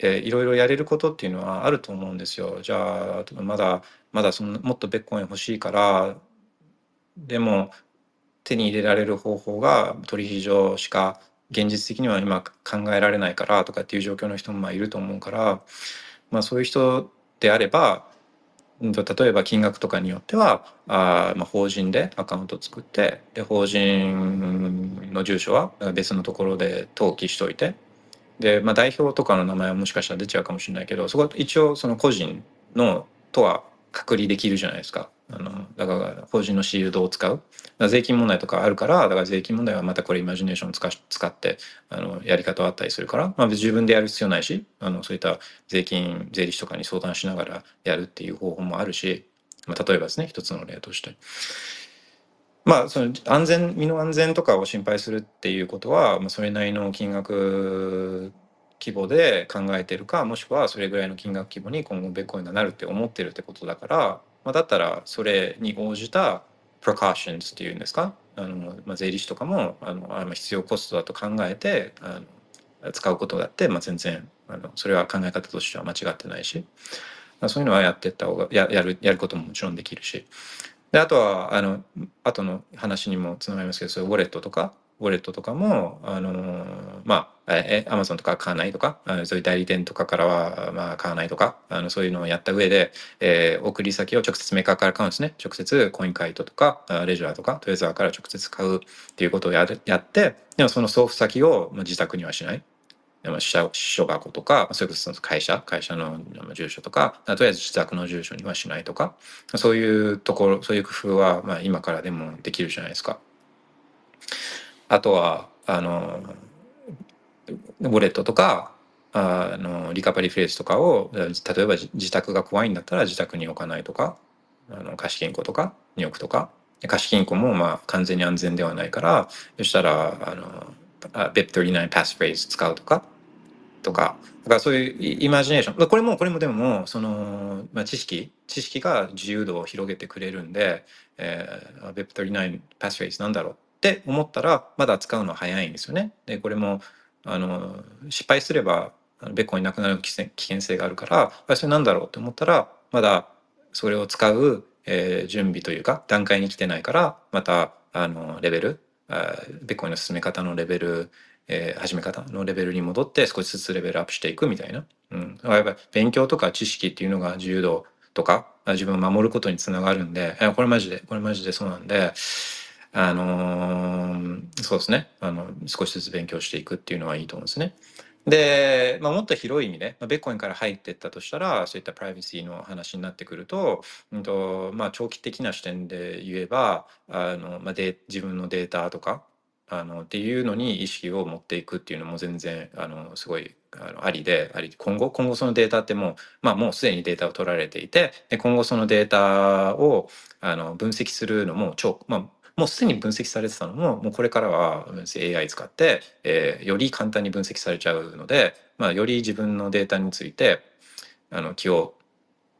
えー、いろいろやれることっていうのはあると思うんですよ。じゃあ、まだ、まだそのもっとベッコン欲しいから、でも手に入れられる方法が取引所しか現実的には今考えられないからとかっていう状況の人もまあいると思うから、まあそういう人であれば、例えば金額とかによってはあ、まあ、法人でアカウント作ってで法人の住所は別のところで登記しといてで、まあ、代表とかの名前はもしかしたら出ちゃうかもしれないけどそこは一応その個人のとは隔離できるじゃないですか。あのだから法人のシールドを使う税金問題とかあるからだから税金問題はまたこれイマジネーションを使使ってあのやり方あったりするから、まあ、自分でやる必要ないしあのそういった税金税理士とかに相談しながらやるっていう方法もあるし、まあ、例えばですね一つの例として。まあ、その安全身の安全とかを心配するっていうことは、まあ、それなりの金額規模で考えてるかもしくはそれぐらいの金額規模に今後ベッコインがなるって思ってるってことだからまあ、だったらそれに応じた precautions っていうんですかあの、まあ、税理士とかもあの必要コストだと考えてあの使うことだって、まあ、全然あのそれは考え方としては間違ってないしそういうのはやってった方がややるやることももちろんできるし。であとはあの後の話にもつながりますけどそういうウォレットとかウォレットとかも、あのー、まあ、え、アマゾンとか買わないとか、あのそういう代理店とかからは、まあ、買わないとか、あの、そういうのをやった上で、えー、送り先を直接メーカーから買うんですね。直接コインカイトとか、レジャーとか、トレザーから直接買うっていうことをやるやって、でもその送付先を自宅にはしない。支所箱とか、それこそ会社、会社の住所とか、とりあえず自宅の住所にはしないとか、そういうところ、そういう工夫は、まあ今からでもできるじゃないですか。あとはあのウォレットとかあのリカバリーフレーズとかを例えば自宅が怖いんだったら自宅に置かないとかあの貸金庫とかに置くとか貸金庫もまあ完全に安全ではないからそしたらあの BIP39 パスフレーズ使うとかとかだからそういうイマジネーション。これもこれもでもその、まあ、知識知識が自由度を広げてくれるんで、えー、BIP39 パスフレーズなんだろうって思ったらまだ使うのは早いんですよね。でこれもあの失敗すればベッコンになくなる危険性があるからそれなんだろうって思ったらまだそれを使う、えー、準備というか段階に来てないからまたあのレベルベッコンの進め方のレベル、えー、始め方のレベルに戻って少しずつレベルアップしていくみたいな。うん、やっぱ勉強とか知識っていうのが自由度とか自分を守ることにつながるんでこれマジでこれマジでそうなんであのー、そうですねあの少しずつ勉強していくっていうのはいいと思うんですね。で、まあ、もっと広い意味で、まあ、ベッコインから入っていったとしたらそういったプライバシーの話になってくると,、うんとまあ、長期的な視点で言えばあの、まあ、で自分のデータとかあのっていうのに意識を持っていくっていうのも全然あのすごいあのありであり今後今後そのデータってもう,、まあ、もうすでにデータを取られていてで今後そのデータをあの分析するのも超、まあ、もうすでに分析されてたのももうこれからは AI 使って、えー、より簡単に分析されちゃうので、まあ、より自分のデータについてあの気を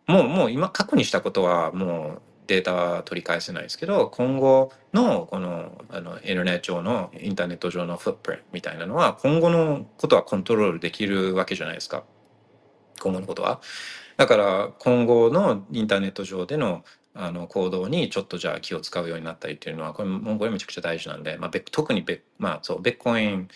もうもう今過去にしたことはもうデータは取り返せないですけど今後のこのあのインターネット上のインターネット上のフットプリントみたいなのは今後のことはコントロールできるわけじゃないですか今後のことは。だから今後のインターネット上でのあの行動にちょっとじゃあ気を使うようになったりっていうのはこれもこれめちゃくちゃ大事なんで、まあ、特にベまあそうベッコイン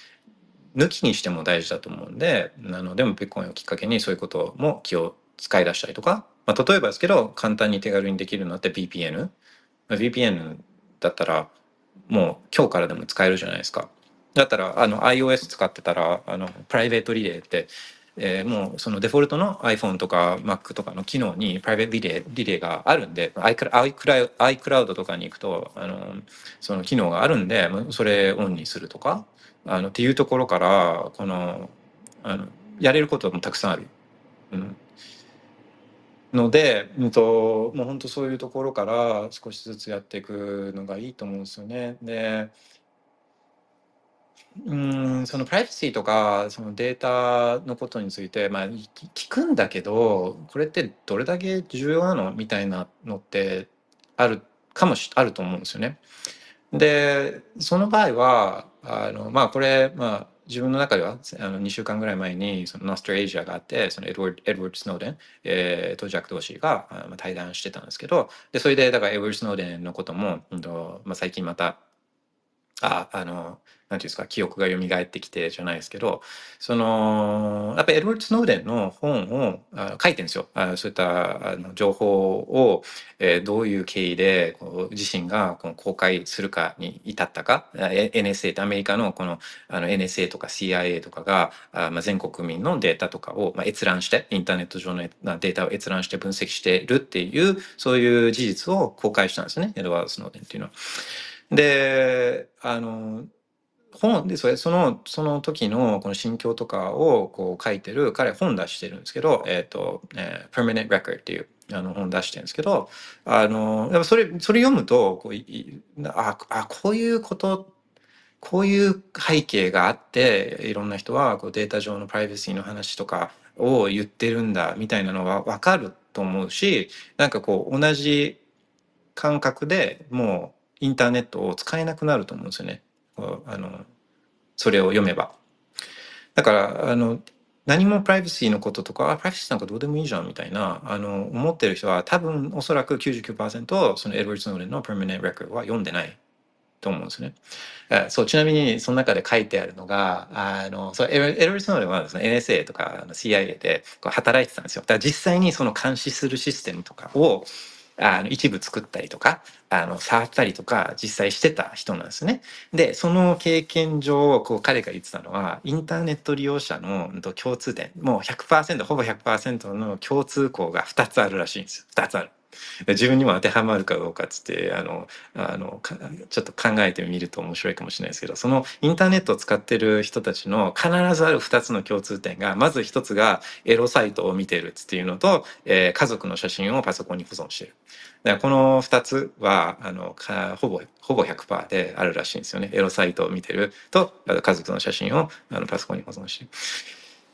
抜きにしても大事だと思うんであのでもベッコインをきっかけにそういうことも気を使い出したりとか、まあ、例えばですけど簡単に手軽にできるのって VPN、VPN だったらもう今日からでも使えるじゃないですか。だったらあの iOS 使ってたらあのプライベートリレーってえー、もうそのデフォルトの iPhone とか Mac とかの機能にプライベートリレーリレーがあるんで iCloud, とかに行くとあのその機能があるんでそれオンにするとかあのっていうところからこのあのやれることもたくさんある。うんので、うんと、もう本当そういうところから少しずつやっていくのがいいと思うんですよね。で、うん、そのプライバシーとかそのデータのことについて、まあ、聞くんだけどこれってどれだけ重要なのみたいなのってあるかもしあると思うんですよね。でその場合はあのまあこれまあ自分の中ではあの2週間ぐらい前にそのノストラエイジアがあってそのエドワード・エドワード・スノーデン、えー、とジャック・ドーシーが、まあ、対談してたんですけどでそれでだからエドワード・スノーデンのことも、うんとまあ、最近またああのなんていうんですか、記憶が蘇ってきてじゃないですけど、その、やっぱりエドワード・スノーデンの本をあ書いてるんですよ。あそういったあの情報を、えー、どういう経緯でこう自身がこの公開するかに至ったか、NSA ってアメリカのこのあの NSA とか CIA とかが、あまあ、全国民のデータとかを、まあ、閲覧して、インターネット上のデータを閲覧して分析しているっていう、そういう事実を公開したんですね、エドワード・スノーデンっていうのは。で、あの、本でそれそのその時のこの心境とかをこう書いてる彼本出してるんですけど「え、ー、と、えー、Permanent Record」っていうあの本出してるんですけどあのやっぱそれそれ読むとこういああこういうことこういう背景があっていろんな人はこうデータ上のプライバシーの話とかを言ってるんだみたいなのは分かると思うしなんかこう同じ感覚でもうインターネットを使えなくなると思うんですよね。あのそれを読めば。だからあの何もプライバシーのこととか、あ、プライバシーなんかどうでもいいじゃんみたいな、あの、思ってる人は多分おそらく99%そのエドワード・ノーデンの Permanent Record は読んでないと思うんですね。そう、ちなみにその中で書いてあるのが、あの、そうエドワード・スノーデンはその NSA とか CIA でこう働いてたんですよ。だから実際にその監視するシステムとかをあの一部作ったりとかあの触ったりとか実際してた人なんですね。でその経験上こう彼が言ってたのはインターネット利用者の共通点もう100%ほぼ100%の共通項が2つあるらしいんですよ2つある。自分にも当てはまるかどうかっつってあのあのちょっと考えてみると面白いかもしれないですけどそのインターネットを使ってる人たちの必ずある2つの共通点がまず1つがエロサイトを見てるっていうのと、えー、家族の写真をパソコンに保存してる。この2つはあのほぼほぼ100%であるらしいんですよね。エロサイトを見てると家族の写真をあのパソコンに保存してる。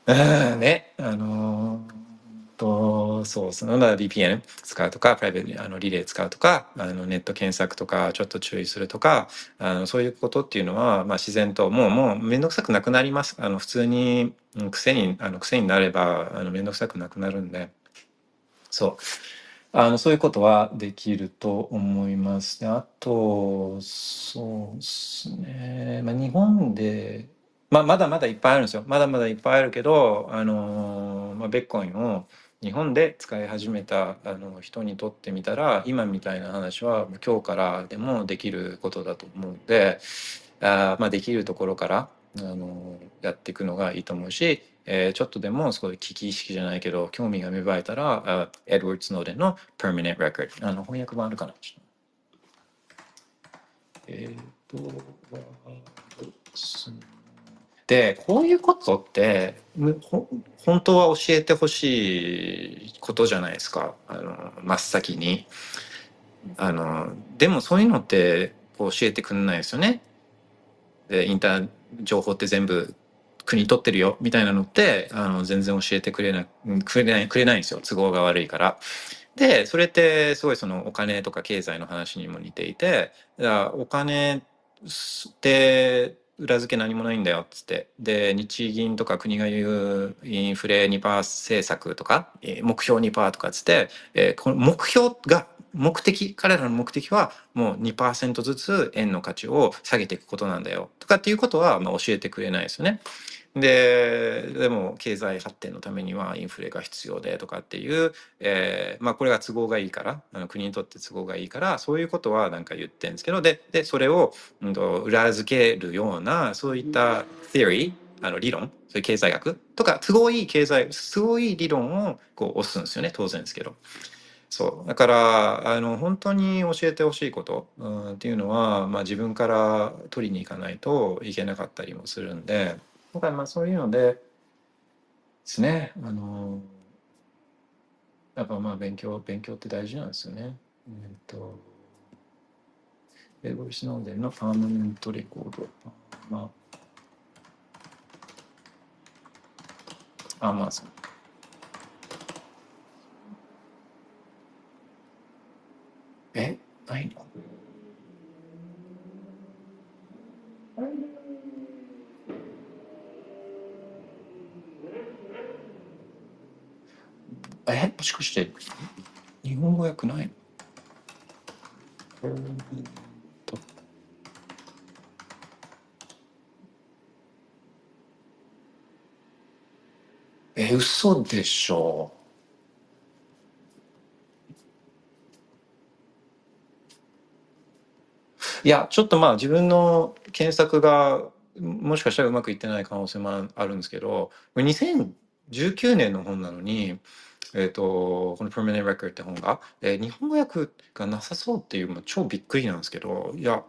あねあのーとそうその VPN 使うとかプライベートあのリレー使うとかあのネット検索とかちょっと注意するとかあのそういうことっていうのは、まあ、自然ともうもう面倒くさくなくなります。あの普通に癖にあの癖になればあの面倒くさくなくなるんで。そう。あのそういうことはできると思います。であとそうですね、まあ、日本でまあ、まだまだいっぱいあるんですよ。まだまだいっぱいあるけど、あのまあ、ベッコインを日本で使い始めたあの人にとってみたら今みたいな話は今日からでもできることだと思うのであ、まあ、できるところからあのやっていくのがいいと思うし、えー、ちょっとでもすごい危機意識じゃないけど興味が芽生えたらエドワード・スノーデンの Permanent Record あの翻訳版あるかな？えっ、ー、とでこういうことって本当は教えてほしいことじゃないですか。あの真っ先に。あのでもそういうのって教えてくんないですよね。でインター情報って全部国取ってるよ。みたいなのってあの全然教えてくれなくれないくれないんですよ。都合が悪いから。でそれってすごいそのお金とか経済の話にも似ていて。だからお金って裏付け何もないんだよっつってで日銀とか国が言うインフレ2%政策とか目標2%とかっつって、えーこの目標が目的彼らの目的はもう2%ずつ円の価値を下げていくことなんだよとかっていうことはまあ教えてくれないですよね。ででも経済発展のためにはインフレが必要でとかっていう、えーまあ、これが都合がいいからあの国にとって都合がいいからそういうことはなんか言ってるんですけどででそれを、うん、と裏付けるようなそういった theory あの理論そういう経済学とか都合いい経済都合いい理論をこう押すんですよね当然ですけど。そうだからあの本当に教えてほしいこと、うん、っていうのは、まあ、自分から取りに行かないといけなかったりもするんでだからまあそういうのでですねあのやっぱまあ勉強勉強って大事なんですよね。えっとエドワード・スノーデンのパーマネントレコード。まあ、あまあそうえ？ないの？えもしかして日本語訳ないの？えーっと。え嘘でしょ？いやちょっとまあ自分の検索がもしかしたらうまくいってない可能性もあるんですけど2019年の本なのにえっ、と、この Permanent Record って本が、えー日本語訳がなさそうっていう、もう超びっくりなんですけど、いや、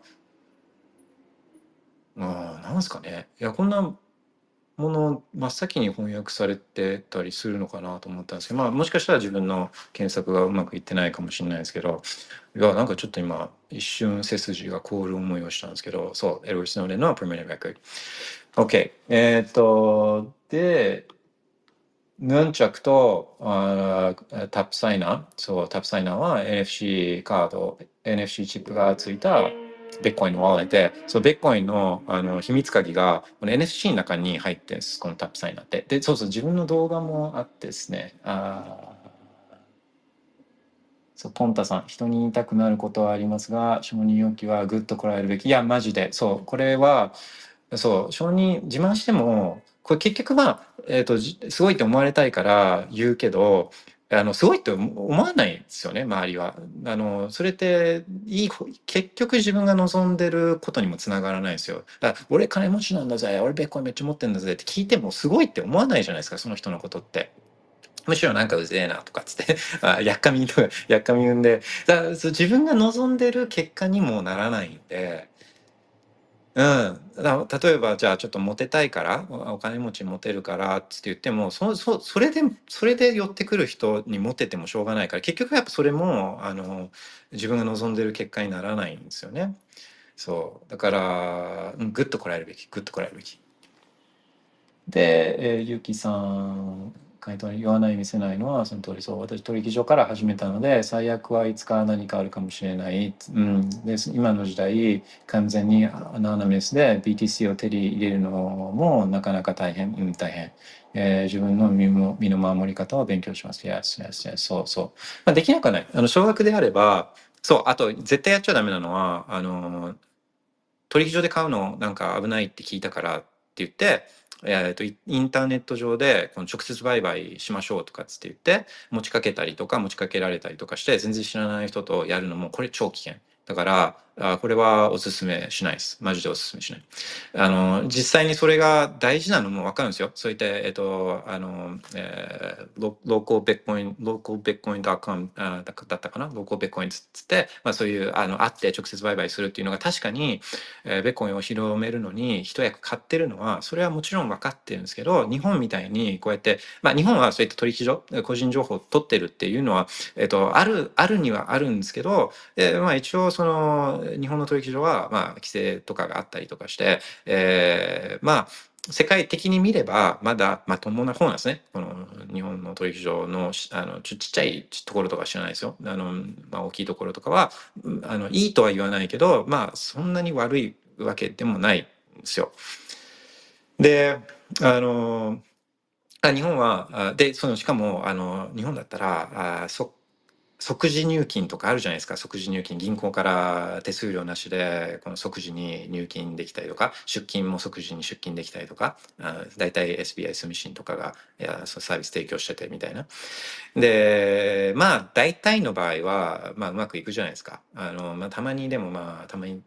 あなんですかね。いや、こんなもの真っ先に翻訳されてたりするのかなと思ったんですけど、まあもしかしたら自分の検索がうまくいってないかもしれないですけど、いや、なんかちょっと今、一瞬背筋が凍る思いをしたんですけど、そう、エドワード・スノーデンの Permanent Record。OK。えっ、と、で、ヌンチャクとあータップサイナー、そう、タップサイナーは NFC カード、NFC チップがついたベッコインの wallet で、そう、ベッコインのあの秘密鍵がこの NFC の中に入ってるんです、このタップサイナーって。で、そうそう、自分の動画もあってですね、あー。そう、ポンタさん、人に言いたくなることはありますが、承認欲求はぐっとこらえるべき。いや、マジで、そう、これは、そう、承認、自慢しても、これ結局まあ、えっ、と、すごいって思われたいから言うけど、あの、すごいって思わないんですよね、周りは。あの、それって、いい、結局自分が望んでることにもつながらないですよ。だから、俺金持ちなんだぜ、俺ベッコインめっちゃ持ってんだぜって聞いても、すごいって思わないじゃないですか、その人のことって。むしろなんかうぜえなとかっつって、あやっかみとか、やっかみ産んで、だ自分が望んでる結果にもならないんで、うん、だ例えばじゃあちょっとモテたいからお金持ちモテるからって言ってもそそそれでそれで寄ってくる人にモテてもしょうがないから結局やっぱそれもあの自分が望んでる結果にならないんですよね。そうだから、グッ、とこらえるべきグッとこらえるべき。で、えー、ゆうきさん回答に言わない見せないのはその通りそう私取引所から始めたので最悪はいつか何かあるかもしれない、うん、で今の時代完全にアナナメスで BTC を手に入れるのもなかなか大変、うん、大変、えー自分の身も身の守り方を勉強します。Yes, yes, yes. そうそう。まあ、できなくはない。あの、少額であれば、そう、あと、絶対やっちゃダメなのは、あの、取引所で買うのなんか危ないって聞いたからって言って、えー、とインターネット上でこの直接売買しましょうとかつって言って持ちかけたりとか持ちかけられたりとかして全然知らない人とやるのもこれ超危険。だからあこれはおすすめしないです。マジでおすすめしない。あの実際にそれが大事なのも分かるんですよ。そういったえっ、とあの、えー、ロローコーベッコインローコーベッコイン .com あだったかな？ローコーベッコインつって、まあ、そういうあの会って直接売買するっていうのが確かにえーベッコインを広めるのに一役買ってるのはそれはもちろん分かってるんですけど日本みたいにこうやってまあ日本はそういった取引所個人情報を取ってるっていうのは、えっとあるあるにはあるんですけど、えーまあ、一応その日本の取引所はまあ規制とかがあったりとかして、えーまあ世界的に見ればまだまともな方なんですね。この日本の取引所のあのちっちゃいところとか知らないですよ。あのまあ、大きいところとかはあのいいとは言わないけどまあそんなに悪いわけでもないんですよ。で、あの、あ日本は、で、その、しかも、あの、日本だったら、あそ即時入金とかあるじゃないですか。即時入金銀行から手数料なしでこの即時に入金できたりとか出金も即時に出金できたりとか大体 SBI スミシンとかがいやサービス提供しててみたいな。でまあ大体の場合は、まあ、うまくいくじゃないですか。あの、まあ、たまにでもまあたまに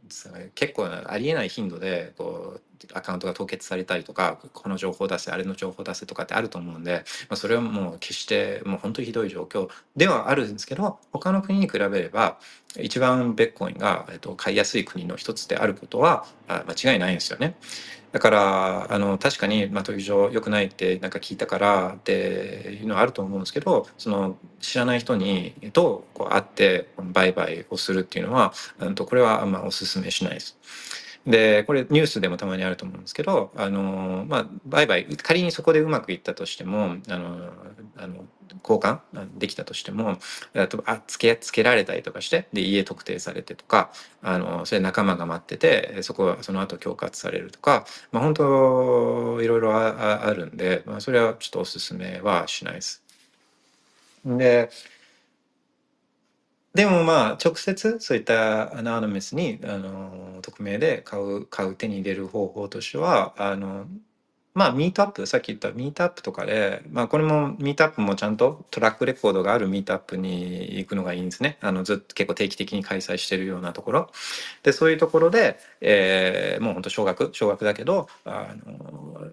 結構ありえない頻度でこうアカウントが凍結されたりとかこの情報出せあれの情報出せとかってあると思うんで、まあ、それはもう決してもう本当にひどい状況ではあるんですけど他の国に比べれば一番ベッコインが、えっと、買いやすい国の一つであることは間違いないんですよね。だからあの確かに、まあ、取引所良くないってなんか聞いたからっていうのはあると思うんですけどその知らない人にとこう会って売買をするっていうのはとこれはあんまお勧めしないです。でこれニュースでもたまにあると思うんですけどあのまあ売買仮にそこでうまくいったとしてもあのあの交換できたとしてもあつけつけられたりとかしてで家特定されてとかあのそれ仲間が待っててそこはその後恐喝されるとか、まあ、本当いろいろあるんで、まあ、それはちょっとおすすめはしないです。ででもまあ直接そういった anonymous にあの匿名で買う買う手に入れる方法としてはあのまあ、ミートアップ、さっき言ったミートアップとかで、まあ、これもミートアップもちゃんと track record があるミートアップに行くのがいいんですね。あの、ずっと結構定期的に開催してるようなところ。で、そういうところで、えー、もう本当少額、少額だけど、あの、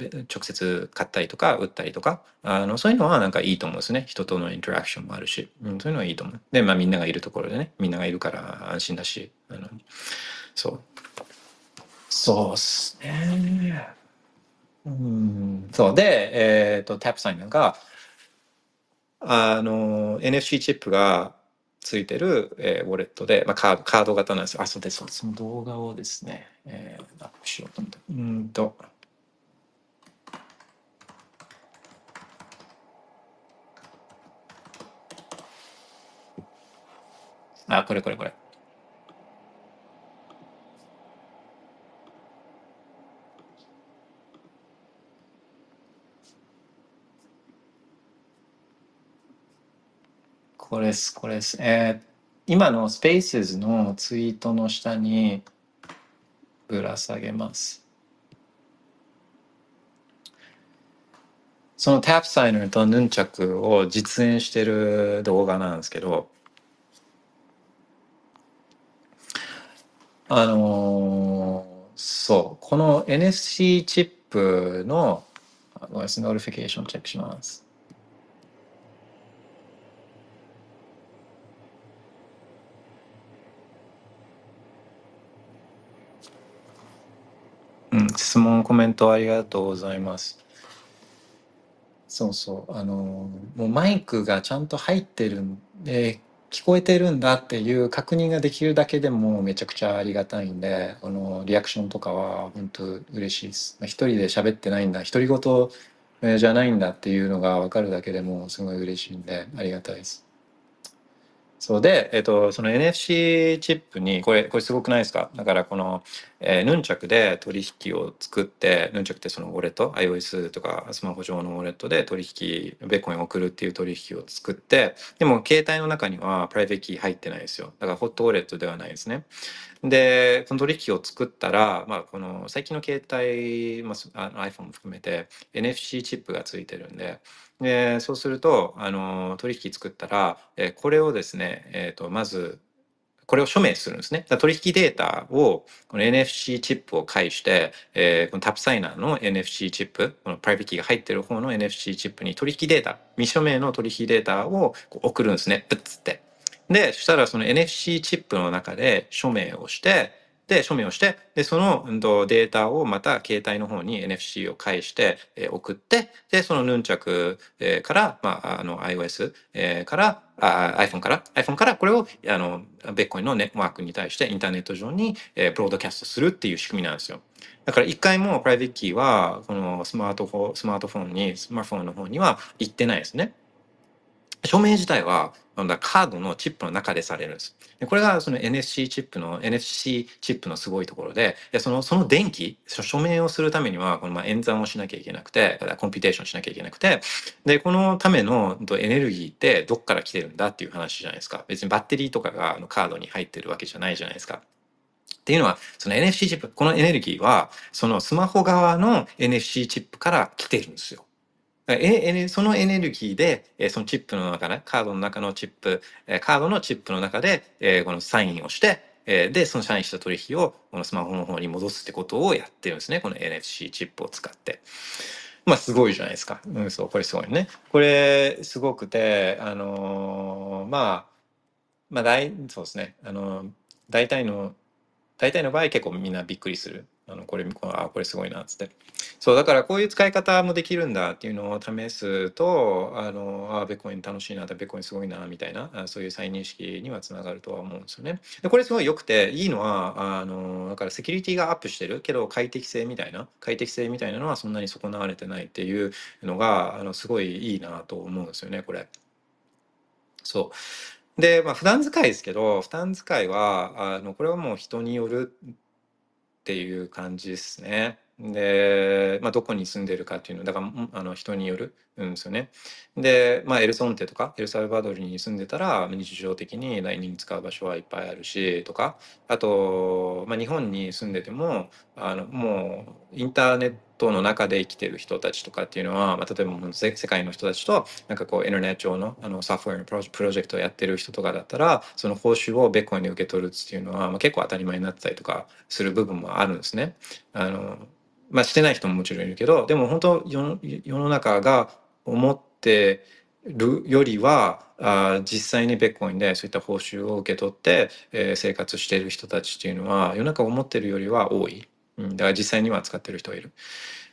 直接買ったりとか、売ったりとか、あの、そういうのはなんかいいと思うんですね。人との interaction もあるし、うん、そういうのはいいと思う。で、まあみんながいるところでね、みんながいるから安心だし、あの、そう。そうっすね。うん、そうで、えっ、と、タップサイナーなんか、あの、NFC チップがついてる、えー、ウォレットで、まあ、カード、カード型なんですよ。あ、そうです。その動画をですね、えー、アップしようと思って。うんと。あ、これこれこれ。これです、これです。えー、今の Spaces のツイートの下にぶら下げます。そのタップサイナーとヌンチャクを実演してる動画なんですけど、あのー、そう、この NFC チップの、ごめんなさい、 notification チェックします。うん、質問、コメントありがとうございます。そうそう、あの、もうマイクがちゃんと入ってるんで、聞こえてるんだっていう確認ができるだけでもめちゃくちゃありがたいんで、あの、リアクションとかは本当嬉しいです。一人で喋ってないんだ、独り言じゃないんだっていうのが分かるだけでもすごい嬉しいんで、ありがたいです。そうで、えっと、その NFC チップに、これ、これすごくないですか？だからこの、えー、ヌンチャクで取引を作って、ヌンチャクってそのウォレット、iOS とかスマホ上のウォレットで取引、ベッコンを送るっていう取引を作って、でも携帯の中にはプライベートキー入ってないですよ。だからホットウォレットではないですね。で、この取引を作ったら、まあ、この最近の携帯、まあ、iPhone も含めて NFC チップがついてるんで、でそうすると、あの、取引作ったら、えこれをですね、え、ー、と、まず、これを署名するんですね。取引データを、この NFC チップを介して、えー、このタップサイナーの NFC チップ、このプライベートキーが入ってる方の NFC チップに取引データ、未署名の取引データを送るんですね。プッつって。で、そしたらその NFC チップの中で署名をして、で、署名をして、で、その、うん、データをまた携帯の方に NFC を返して、えー、送って、で、そのヌンチャク、えー、から、まあ、あの iOS、えー、から、あ iPhone から、iPhone からこれを、あの、ベッコインのネットワークに対してインターネット上に、えー、ブロードキャストするっていう仕組みなんですよ。だから一回もプライベートキーは、このスマートフォン、スマートフォンに、スマートフォンの方には行ってないですね。署名自体はカードのチップの中でされるんです。でこれがその NFC チップの NFC チップのすごいところで、いやそのその電気、署名をするためにはこのまあ演算をしなきゃいけなくて、 computation しなきゃいけなくて、でこのためのエネルギーってどっから来てるんだっていう話じゃないですか。別にバッテリーとかがあのカードに入ってるわけじゃないじゃないですか。っていうのは、その NFC チップ、このエネルギーは、そのスマホ側の NFC チップから来てるんですよ。えそのエネルギーで、そのチップの中ね、カードの中のチップ、カードのチップの中で、このサインをして、で、そのサインした取引をこのスマホの方に戻すってことをやってるんですね。この NFC チップを使って。まあ、すごいじゃないですか。うん、そう、これすごいね。これ、すごくて、あのー、まあ、まあ、大、そうですね。あのー、大体の、大体の場合結構みんなびっくりする。あの、これ、あ、これすごいな、つって。そう、だからこういう使い方もできるんだっていうのを試すと、あの、あ、ベッコイン楽しいな、ベッコインすごいな、みたいな、そういう再認識にはつながるとは思うんですよね。で、これすごい良くて、いいのは、あの、だからセキュリティがアップしてるけど、快適性みたいな、快適性みたいなのはそんなに損なわれてないっていうのが、あの、すごいいいなと思うんですよね、これ。そう。で、まあ、普段使いですけど、普段使いは、あの、これはもう人によるっていう感じですね。で、まあ、どこに住んでるかっていうのだからあの人によるんですよね。で、まあ、エルソンテとかエルサルバドルに住んでたら日常的に LINE に使う場所はいっぱいあるしとかあと、まあ、日本に住んでてもあのもうインターネットの中で生きてる人たちとかっていうのは、まあ、例えば世界の人たちとなんかこうインターネット上のあのソフトウェアのプロジェクトをやってる人とかだったらその報酬をベッコインで受け取るっていうのは、まあ、結構当たり前になってたりとかする部分もあるんですね。あのまあしてない人ももちろんいるけどでも本当世世の中が思ってるよりはあ実際にベッコインでそういった報酬を受け取って、えー、生活している人たちっていうのは世の中思ってるよりは多い、うん、だから実際には使ってる人がいる。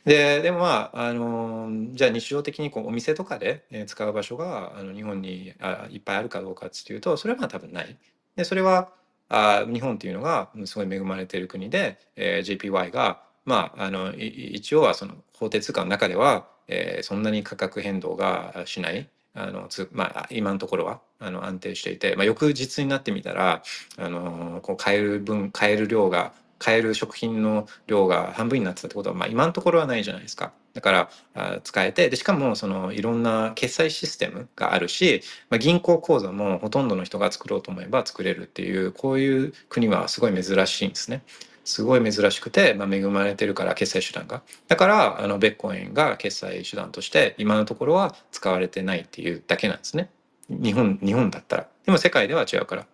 ででもまあ、あのじゃあ日常的にこうお店とかで使う場所があの日本にあいっぱいあるかどうかっていうとそれはまあ多分ない。でそれはあ日本っていうのがすごい恵まれてる国で、えー、JPY がまあ、あの一応はその法定通貨の中では、えー、そんなに価格変動がしないあのつ、まあ、今のところはあの安定していて、まあ、翌日になってみたらあのこう買える分買える量が買える食品の量が半分になってたってことは、まあ、今のところはないじゃないですか。だからあ使えてでしかもそのいろんな決済システムがあるし、まあ、銀行口座もほとんどの人が作ろうと思えば作れるっていうこういう国はすごい珍しいんですね。すごい珍しくて、まあ、恵まれてるから決済手段が。だからあのベッコインが決済手段として今のところは使われてないっていうだけなんですね。日本日本だったら。でも世界では違うから。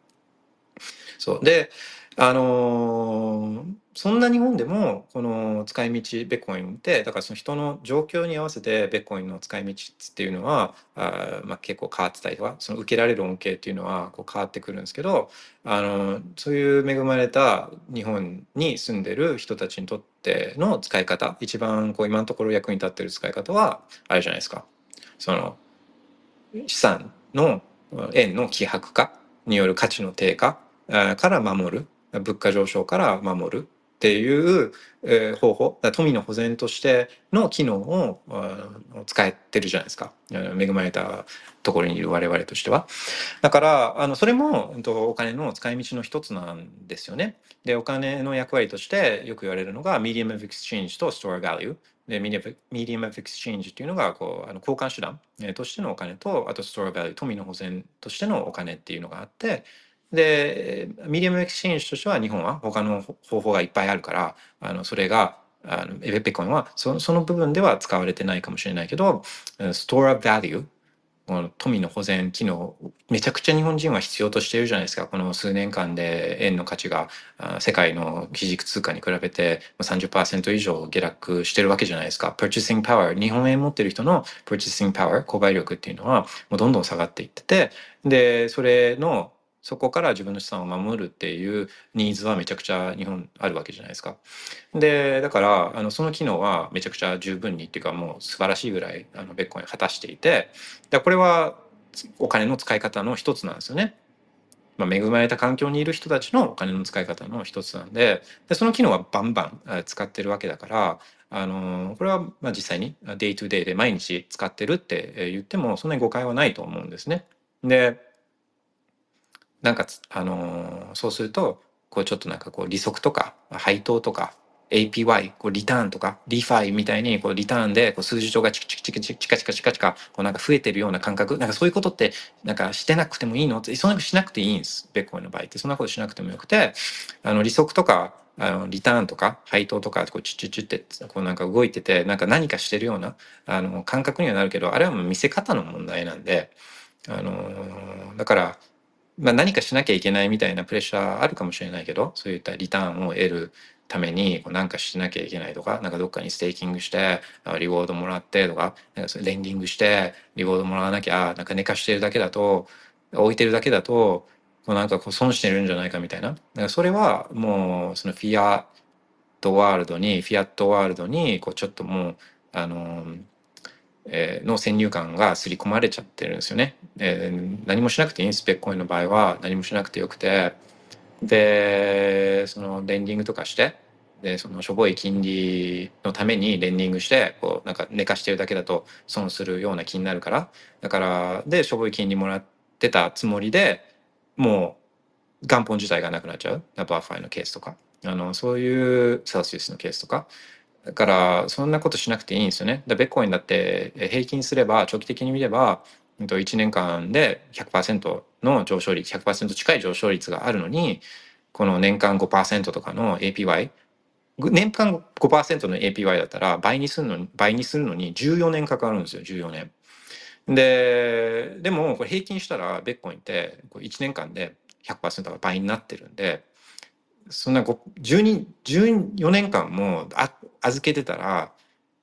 そう。であのー、そんな日本でもこの使い道ベッコインってだからその人の状況に合わせてベッコインの使い道っていうのはあ、まあ、結構変わってたりとかその受けられる恩恵っていうのはこう変わってくるんですけどあのそういう恵まれた日本に住んでる人たちにとっての使い方一番こう今のところ役に立ってる使い方はあれじゃないですか。その資産の円の希薄化による価値の低下から守る物価上昇から守るっていう、方法富の保全としての機能を使えてるじゃないですか。恵まれたところにいる我々としては。だからあのそれもお金の使い道の一つなんですよね。でお金の役割としてよく言われるのが medium of exchange と store value で、 medium of exchange っていうのが、こう、あの交換手段、としてのお金と、あと store value、富の保全としてのお金っていうのがあって、で、 medium exchange としては日本は他の方法がいっぱいあるから、あの、それが、あの、えビットコインはそその部分では使われてないかもしれないけど、ストアバリュー、この富の保全機能、めちゃくちゃ日本人は必要としているじゃないですか。この数年間で円の価値が世界の基軸通貨に比べて30%以上下落してるわけじゃないですか。purchasing power、日本円持ってる人の purchasing power、購買力っていうのはもうどんどん下がっていってて、で、それのそこから自分の資産を守るっていうニーズはめちゃくちゃ日本あるわけじゃないですか。で、だからあのその機能はめちゃくちゃ十分にっていうかもう素晴らしいぐらいあのビットコイン果たしていて、でこれはお金の使い方の一つなんですよね。まあ、恵まれた環境にいる人たちのお金の使い方の一つなんででその機能はバンバン使ってるわけだからあのこれはまあ実際に day to day で毎日使ってるって言ってもそんなに誤解はないと思うんですね。でなんか、あのーそうすると、こうちょっとなんかこう利息とか配当とか APY、こうリターンとか、リファイみたいにこうリターンでこう数字帳がチクチクチクチクチカチカチカチカこうなんか増えてるような感覚、なんかそういうことってなんかしてなくてもいいの？って、そんなことしなくていいんです。ビットコインの場合って。そんなことしなくてもよくて、あの利息とか、あのリターンとか配当とかこうチュチュチュってこうなんか動いててなんか何かしてるようなあの感覚にはなるけどあれはもう見せ方の問題なんであのだからまあ、何かしなきゃいけないみたいなプレッシャーあるかもしれないけどそういったリターンを得るためにこう何かしなきゃいけないとかなんかどっかにステーキングしてリウォードもらってとかなんかそれレンディングしてリウォードもらわなきゃなんか寝かしてるだけだと置いてるだけだとこうなんかこう損してるんじゃないかみたいな。だかそれはもうそのフィアットワールドにフィアットワールドにこうちょっともうあのえの先入観が刷り込まれちゃってるんですよね。えー何もしなくていいんです、ビットコインの場合は何もしなくてよくて、で、そのレンディングとかして、で、そのしょぼい金利のためにレンディングして、こう、なんか寝かしてるだけだと損するような気になるから、だから、で、しょぼい金利もらってたつもりでもう元本自体がなくなっちゃう。バーファイのケースとか。あの、そういうセルシウスのケースとか。だから、そんなことしなくていいんですよね。だベッコインだって平均すれば、長期的に見れば、1年間で100%の上昇率、100%近い上昇率があるのに、この年間5%とかの APY、年間5%の APY だったら倍にするのに、倍にするのに14年かかるんですよ、14年。で、でもこれ平均したらベッコインって1年間で100%が倍になってるんで、そんな12 14年間もあ預けてたら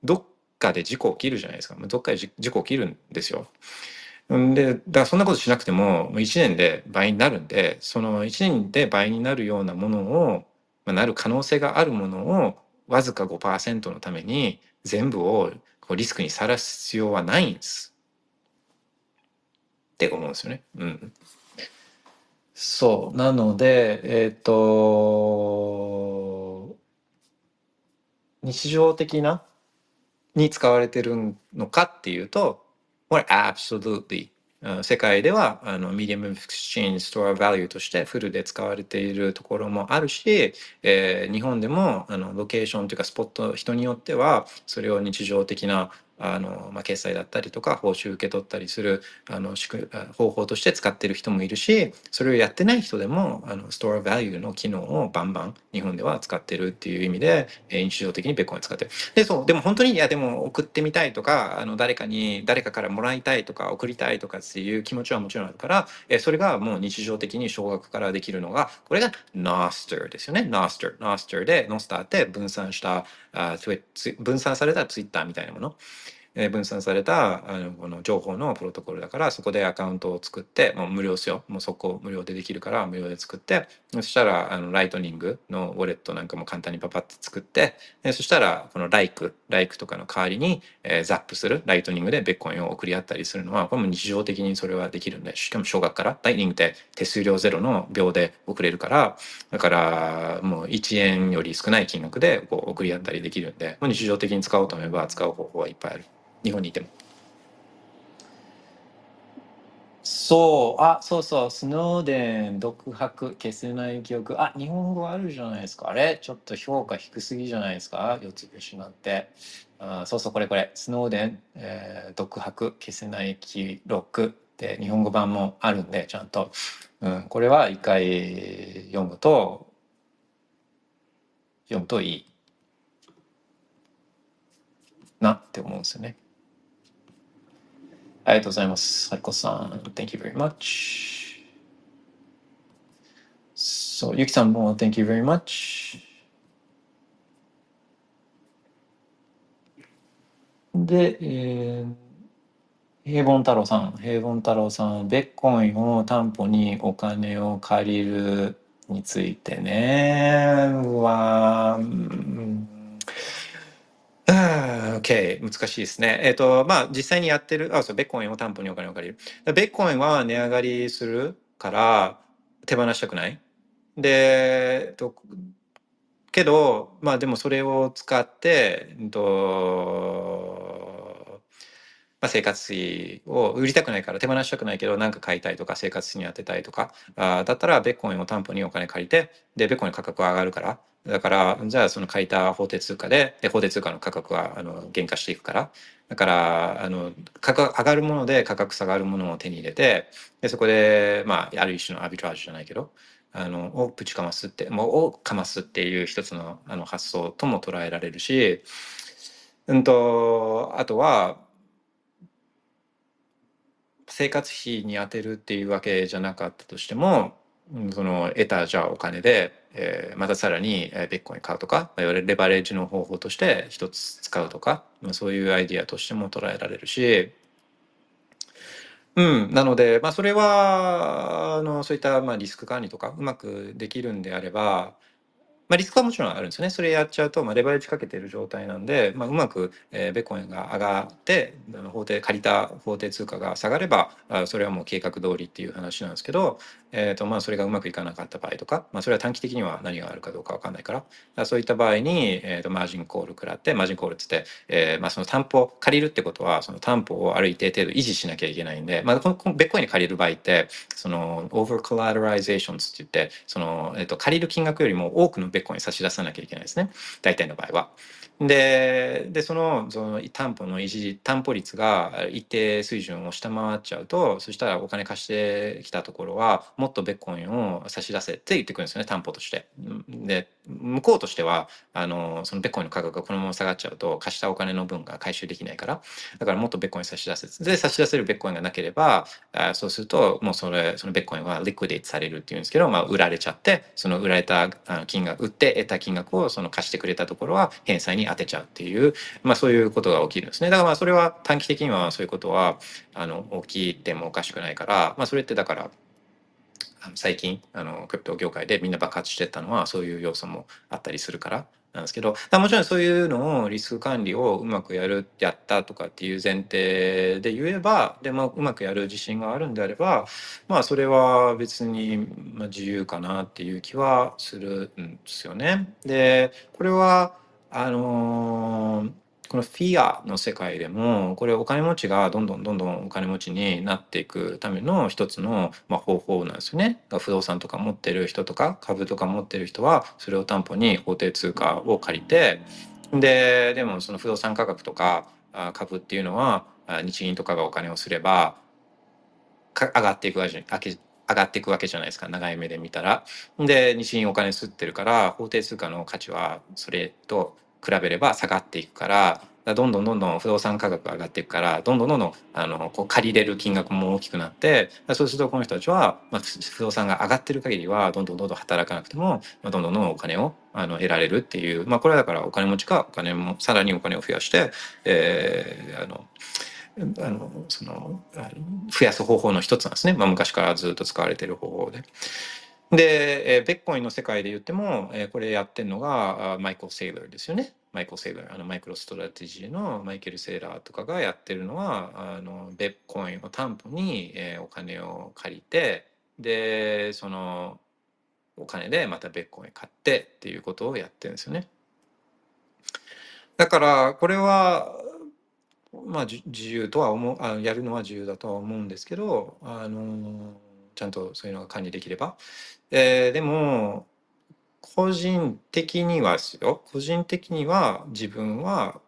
どっかで事故起きるじゃないですかどっかで事故起きるんですよ。でだからそんなことしなくても1年で倍になるんでその1年で倍になるようなものを、まあ、なる可能性があるものをわずか5%のために全部をこうリスクにさらす必要はないんです。って思うんですよね。うん。そう。なので、えっ、と、日常的なに使われてるのかっていうと、これ absolutely。世界ではあの medium of exchange store value としてフルで使われているところもあるし、えー日本でもあのロケーションというかスポット人によってはそれを日常的なあの、まあ、決済だったりとか報酬受け取ったりするあの方法として使ってる人もいるしそれをやってない人でもあのストアバリューの機能をバンバン日本では使ってるっていう意味で、え日常的にベッコン使ってる。でそうでも本当にいやでも送ってみたいとかあの誰かに誰かからもらいたいとか送りたいとかっていう気持ちはもちろんあるから、えそれがもう日常的に少額からできるのがこれが Noster ですよね Noster Noster で Noster って分散したあ分散されたツイッターみたいなもの。分散されたあのこの情報のプロトコルだからそこでアカウントを作ってもう無料ですよ。もうそこ無料でできるから無料で作ってそしたらあのライトニングのウォレットなんかも簡単にパパって作ってそしたらこの like like とかの代わりに、えー zap するライトニングでビットコインを送り合ったりするのはこれも日常的にそれはできるんでしかも少額からライトニングって手数料ゼロの秒で送れるからだからもう1円より少ない金額でこう送り合ったりできるんでもう日常的に使おうと思えば使う方法はいっぱいある。日本にいても。そう。あそうそう。スノーデン独白。消せない記憶。あ日本語あるじゃないですか。あれ？ちょっと評価低すぎじゃないですか？四つ星なんて。あそうそう。これこれ。スノーデン、えー独白。消せない記録。って日本語版もあるんでちゃんと、うん、これは一回読むと読むといい。なって思うんですよね。ありがとうございます。はるこさん、Thank you very much. そう、ゆきさんも Thank you very much. で、えー、平凡太郎さん、平凡太郎さん、ベッコインを担保にお金を借りるについてね、は、うんあ OK 難しいですね。えっ、とまあ実際にやってるあそうベッコインを担保にお金を借りる。ベッコインは値上がりするから手放したくない。で、えっとけどまあでもそれを使って、えっとまあ、生活費を売りたくないから手放したくないけど何か買いたいとか生活費に当てたいとかあだったらベッコインを担保にお金借りてでベッコインの価格が上がるからだからじゃあその借りた法定通貨でで法定通貨の価格はあの減価していくから。だからあの価格上がるもので価格下がるものを手に入れてでそこで、まあ、ある一種のアビトラージュじゃないけどあのをぶちかますってもうをかますっていう一つのあの発想とも捉えられるし、うんとあとは生活費に充てるっていうわけじゃなかったとしてもその得たじゃあお金で、えー、またさらにベッコイン買うとかいわゆるレバレッジの方法として一つ使うとかそういうアイディアとしても捉えられるしうん、なので、まあ、それはあのそういったまあリスク管理とかうまくできるんであればまあ、リスクはもちろんあるんですよね。それやっちゃうと、まあ、レバレッジかけてる状態なんで、まあ、うまく、えー、ベコンが上がって法定借りた法定通貨が下がればあそれはもう計画通りっていう話なんですけど、えーとまあ、それがうまくいかなかった場合とか、まあ、それは短期的には何があるかどうか分かんないからそういった場合に、えーと、マージンコール食らってマージンコールっつって、えーまあ、その担保借りるってことはその担保をある一定程度維持しなきゃいけないんで、まあ、このベッコインに借りる場合ってその over collateralization って言ってその、えーと、借りる金額よりも多くのビットコイン差し出さなきゃいけないですね大体の場合は。ででそのその担保の維持担保率が一定水準を下回っちゃうとそしたらお金貸してきたところはもっとビットコインを差し出せって言ってくるんですよね担保として。で向こうとしてはあのそのビットコインの価格がこのまま下がっちゃうと貸したお金の分が回収できないから。だからもっとベッコイン差し出せで差し出せるベッコインがなければあそうするともうそれそのベッコインはリクイデイトされるっていうんですけど、まあ、売られちゃってその売られた金額売って得た金額をその貸してくれたところは返済に当てちゃうっていう、まあ、そういうことが起きるんですね。だからまあそれは短期的にはそういうことはあの起きてもおかしくないから、まあ、それってだから最近あのクリプト業界でみんな爆発してったのはそういう要素もあったりするからなんですけどもちろんそういうのをリスク管理をうまくやるやったとかっていう前提で言えばで、まあ、うまくやる自信があるんであればまあそれは別に自由かなっていう気はするんですよね。でこれはあのーこのフィアの世界でもこれお金持ちがどんどんどんどんお金持ちになっていくための一つの、ま、方法なんですよね。不動産とか持ってる人とか株とか持ってる人はそれを担保に法定通貨を借りてででもその不動産価格とか株っていうのは日銀とかがお金をすれば上がっていくわけ上がっていくわけじゃないですか長い目で見たら。で日銀お金吸ってるから法定通貨の価値はそれと比べれば下がっていくからどんどんどんどん不動産価格が上がっていくからどんどんどんどんあのこう借りれる金額も大きくなってそうするとこの人たちは、まあ、不動産が上がってる限りはどんどんどんどん働かなくても、まあ、どんどんどんどんお金をあの得られるっていう、まあ、これはだからお金持ちがお金もさらにお金を増やして、えー、あのあのその増やす方法の一つなんですね、まあ、昔からずっと使われてる方法で。で、えー、ベッコインの世界で言っても、えー、これやってるのがマイクル・セイラーですよね。マイクル・セイラー、あのマイクロストラテジーのマイケル・セイラーとかがやってるのは、あのベッコインを担保に、えー、お金を借りて、で、そのお金でまたベッコイン買ってっていうことをやってるんですよね。だからこれはまあ自由とは思うあやるのは自由だとは思うんですけどあのちゃんとそういうのが管理できればえー、でも個人的にはですよ個人的には自分は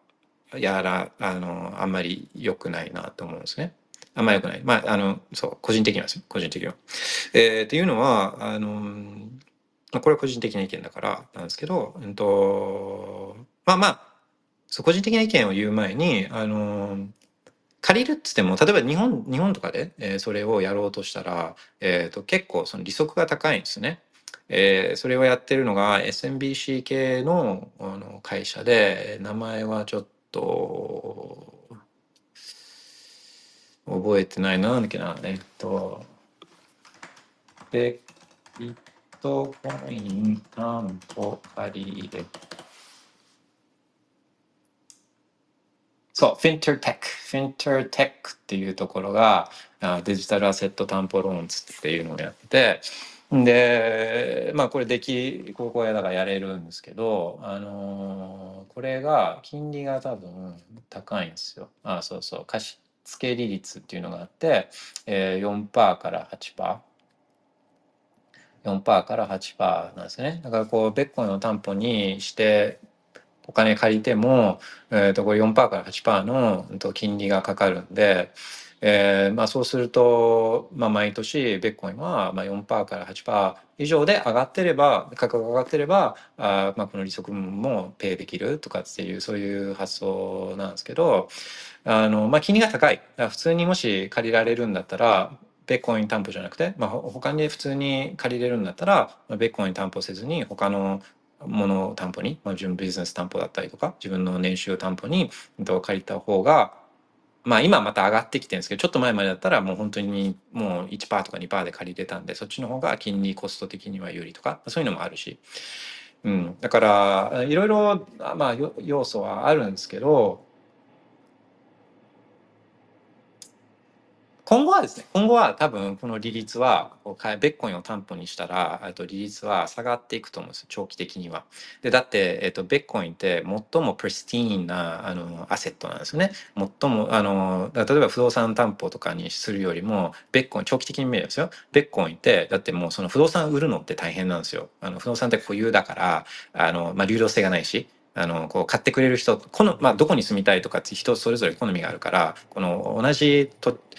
やらあのあんまり良くないなと思うんですね。あんまり良くない。まあ、あの、そう、個人的にはですよ。個人的には。えー、っていうのは、あの、これは個人的な意見だからなんですけど、うんと、まあまあ、そう、個人的な意見を言う前に、あの、借りるっつっても例えば日本日本とかで、えー、それをやろうとしたら、えーと、結構その利息が高いんですね。えー、それをやってるのが SMBC 系のあの会社で名前はちょっと覚えてないななんだっけなえっとビットコイン担保借り入れそう、フィンターテック。フィンタテックっていうところが、デジタルアセット担保ローンズっていうのをやってて、で、まあこれでき、ここやだからやれるんですけど、あのー、これが、金利が多分高いんですよ。あ、あそうそう、貸、付利率っていうのがあって、えー、4%から8%。4%から8%なんですね。だからこう、ベッコインを担保にしてお金借りても、えー、とこれ4%から8%の金利がかかるんで、えーまあ、そうすると、まあ、毎年ベッコインはまあ4%から8%以上で上がってれば価格が上がってればあ、まあ、この利息分もペイできるとかっていうそういう発想なんですけどあの、まあ、金利が高い。普通にもし借りられるんだったらベッコイン担保じゃなくて、まあ、他に普通に借りれるんだったらベッコイン担保せずに他のものを担保に、まあ、自分ビジネス担保だったりとか自分の年収を担保に借りた方がまあ今また上がってきてるんですけど、ちょっと前までだったらもう本当にもう1%とか2%で借りれたんで、そっちの方が金利コスト的には有利とか、そういうのもあるし。うん。だから、いろいろ、まあ要素はあるんですけど、今後はですね、今後は多分この利率は、ビットコインを担保にしたら、と利率は下がっていくと思うんです、長期的には。で、だって、えっと、ビットコインって最も pristine なあのアセットなんですよね。最も、あの、例えば不動産担保とかにするよりも、ビットコイン、長期的に見るんですよ。ビットコインって、だってもうその不動産売るのって大変なんですよ。あの不動産って固有だから、あの、まあ、流動性がないし、あの、こう買ってくれる人、この、まあ、どこに住みたいとかって人それぞれ好みがあるから、この同じ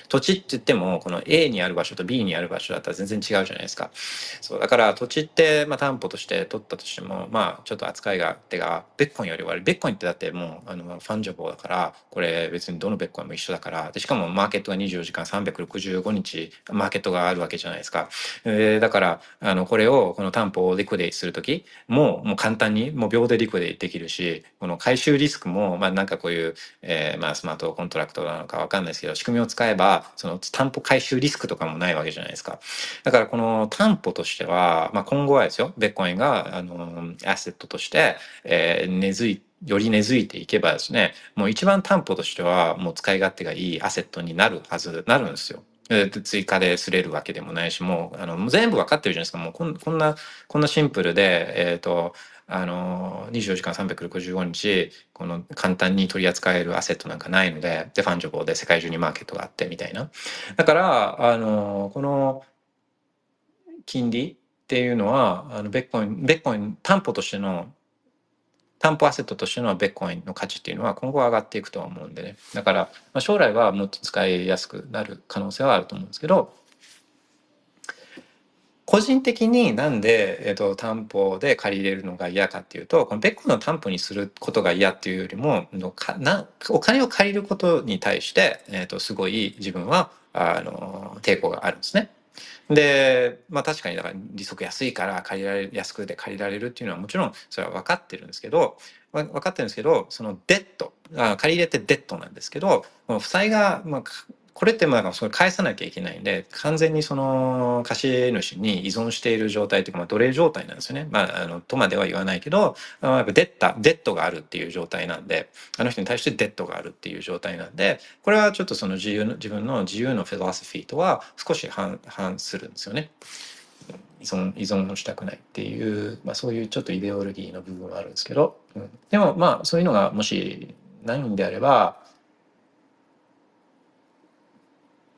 土地って言っても、この A にある場所と B にある場所だったら全然違うじゃないですか。そう、だから土地って、まあ、担保として取ったとしても、まあ、ちょっと扱いが、手が、ベッコンより悪い。ベッコンってだってもう、あの、ファンジャボーだから、これ別にどのベッコンも一緒だから、で、しかもマーケットが24時間365日、マーケットがあるわけじゃないですか。えー、だから、あの、これを、この担保をリクデイするときも、もう簡単に、もう秒でリクデイできるし、この回収リスクも、まあ、なんかこういう、えー、まあ、スマートコントラクトなのかわかんないですけど、仕組みを使えば、その担保回収リスクとかもないわけじゃないですか。だからこの担保としては、まあ、今後はですよ、ベッコインが、あの、アセットとして、えー、根付いてより根付いていけばですね、もう一番担保としてはもう使い勝手がいいアセットになるはず、なるんですよ。追加で刷れるわけでもないし、もう、あの、全部わかってるじゃないですか。もうこんこんな、こんなシンプルで、えっ、ー、と、あの、24時間365日、この簡単に取り扱えるアセットなんかないので、で、 fungible で世界中にマーケットがあってみたいな。だから、あの、この金利っていうのは、あの、ビットコイン、ビットコイン担保としての担保アセットとしてのビットコインの価値っていうのは今後上がっていくとは思うんでね。だから、まあ、将来はもっと使いやすくなる可能性はあると思うんですけど、個人的になんで、えっと、担保で借りれるのが嫌かっていうと、このベッコインの担保にすることが嫌っていうよりも、のかなお金を借りることに対して、えっと、すごい自分は、あの、抵抗があるんですね。で、まあ確かにだから利息安いから借りられ、安くで借りられるっていうのはもちろんそれは分かってるんですけど、分かってるんですけど、その debt、あ借り入れて debt なんですけど、負債が、まあ、これってまあそれ返さなきゃいけないんで完全にその貸主に依存している状態というか、まあ、奴隷状態なんですよね。まあ、あのとまでは言わないけど、あ、やっぱ debt debt があるっていう状態なんであの人に対して debt があるっていう状態なんでこれはちょっとその自由の自分の自由のフィロソフィーとは少し反反するんですよね。依存依存をしたくないっていう、まあ、そういうちょっとイデオロギーの部分はあるんですけど、うん、でもまあそういうのがもしないんであれば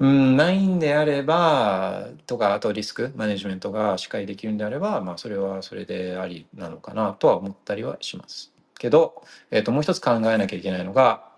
うん、ないんであれば、とか、あとリスクマネジメントがしっかりできるんであれば、まあ、それはそれでありなのかなとは思ったりはします。けど、えっ、と、もう一つ考えなきゃいけないのが、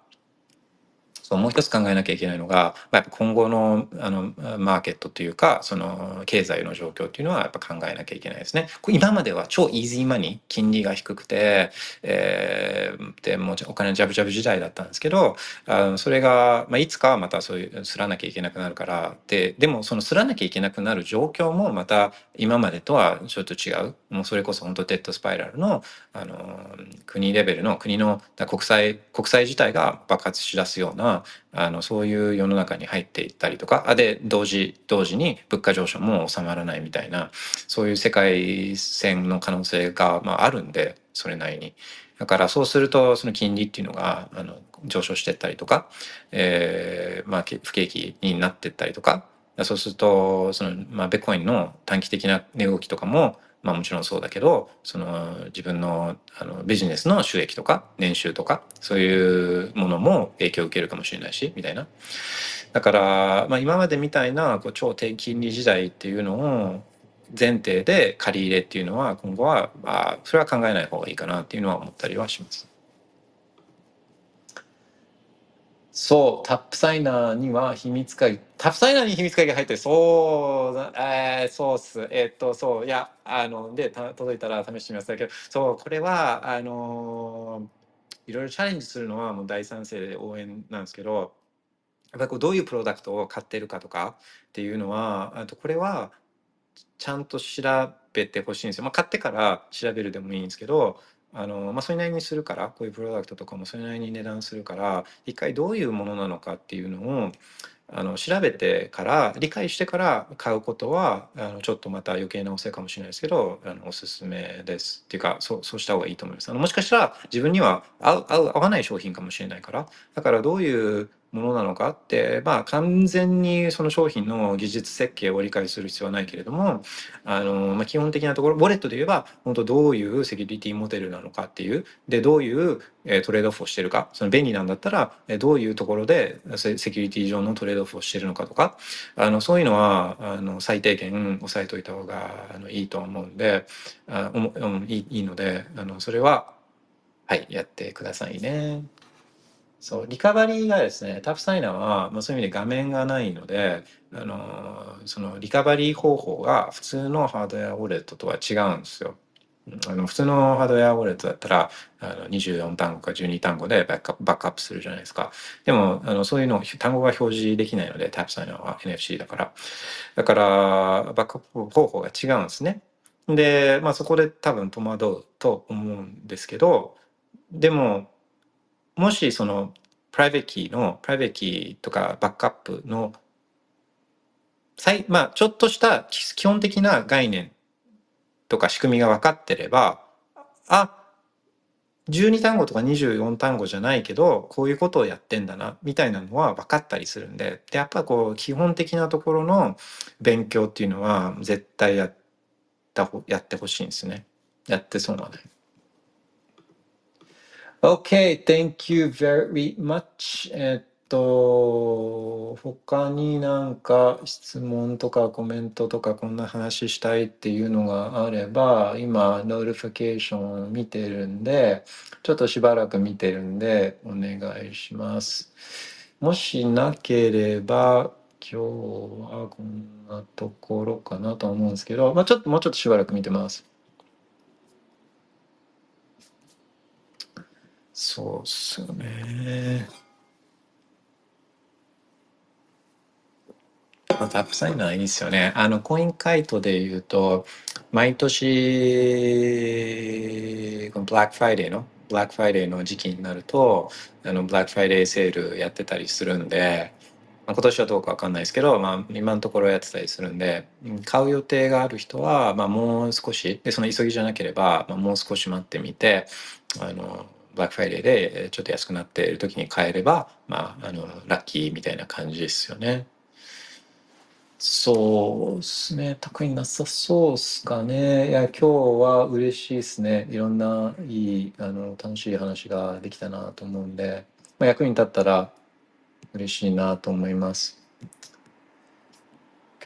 そうもう一つ考えなきゃいけないのが、まあ、やっぱ今後のあのマーケットというかその経済の状況っていうのはやっぱ考えなきゃいけないですね。今までは超イージーマニー金利が低くて、えー、でもうお金ジャブジャブ時代だったんですけどあのそれが、まあ、いつかはまたそういうすらなきゃいけなくなるからででもそのすらなきゃいけなくなる状況もまた今までとはちょっと違うもうそれこそ本当デッドスパイラルのあの国レベルの国の国際国際自体が爆発しだすようなあのそういう世の中に入っていったりとかあで同時同時に物価上昇も収まらないみたいなそういう世界線の可能性が、まあ、あるんでそれなりに。だからそうするとその金利っていうのがあの上昇してったりとか、えーまあ、不景気になってったりとかそうするとその、まあ、ベコインの短期的な値動きとかもまあもちろんそうだけど、その自分のあのビジネスの収益とか年収とか、そういうものも影響を受けるかもしれないし、みたいな。だから、まあ今までみたいなこう超低金利時代っていうのを前提で借り入れっていうのは今後は、まあ、それは考えない方がいいかなっていうのは思ったりはします。そう、タップサイナーには秘密鍵、タップサイナーに秘密鍵が入ってる。そう、えー、そうっす。えー、っと、そう、いや、あの、でた、届いたら試してみますだけど、そう、これは、あのいろいろチャレンジするのはもう大賛成で応援なんですけど、やっぱりこうどういうプロダクトを買ってるかとかっていうのは、あとこれはちゃんと調べてほしいんですよ。まあ、買ってから調べるでもいいんですけど、あのまあ、それなりにするからこういうプロダクトとかもそれなりに値段するから一回どういうものなのかっていうのをあの調べてから理解してから買うことはあのちょっとまた余計なお世話かもしれないですけどあのおすすめですっていうかそうそうした方がいいと思います。あのもしかしたら自分には合う合う合わない商品かもしれないからだからどういうものなのかって、まあ、完全にその商品の技術設計を理解する必要はないけれどもあの、まあ、基本的なところウォレットで言えば本当どういうセキュリティモデルなのかっていうでどういう、トレードオフをしてるかその便利なんだったらどういうところでセキュリティ上のトレードオフをしてるのかとかあのそういうのはあの最低限押さえといた方があのいいと思うんであおも、いいいいのであのそれははいやってくださいね。そう、リカバリーがですね、タップサイナーは、まあ、そういう意味で画面がないので、あの、そのリカバリー方法が普通のハードウェアウォレットとは違うんですよ。あの普通のハードウェアウォレットだったらあの24単語か12単語でバックアップアップするじゃないですか。でもあのそういうの単語が表示できないのでタップサイナーは NFC だから。だからバックアップ方法が違うんですね。で、まあそこで多分戸惑うと思うんですけど、でももしそのプライベートキーのプライベートキーとかバックアップの最まあちょっとした基本的な概念とか仕組みが分かってればあ12単語とか24単語じゃないけどこういうことをやってんだなみたいなのは分かったりするんででやっぱこう基本的なところの勉強っていうのは絶対やったやってほしいんですねやってそうなので。Okay, thank you very much. えっと、他になんか質問とかコメントとかこんな話したいっていうのがあれば、今、 notification を見てるんで、ちょっとしばらく見てるんで、お願いします。もしなければ、今日はこんなところかなと思うんですけど、まあ、ちょっともうちょっとしばらく見てます。そうっすよね。まあ、 TAPSIGNER いいですよね。あの、 Coinkite で言うと、毎年、このブラックフライデーの、ブラックフライデーの時期になると、あの、ブラックフライデーセールやってたりするんで、まあ、今年はどうかわかんないですけど、まあ、今のところやってたりするんで、買う予定がある人は、まあ、もう少し、で、その急ぎじゃなければ、まあ、もう少し待ってみて、あの、ブラックフライデーでちょっと安くなっている時に買えれば、まあ、あの、ラッキーみたいな感じですよね。そうですね。特になさそうっすかね。いや、今日は嬉しいですね。いろんないい、あの、楽しい話ができたなと思うんで、まあ、役に立ったら嬉しいなと思います。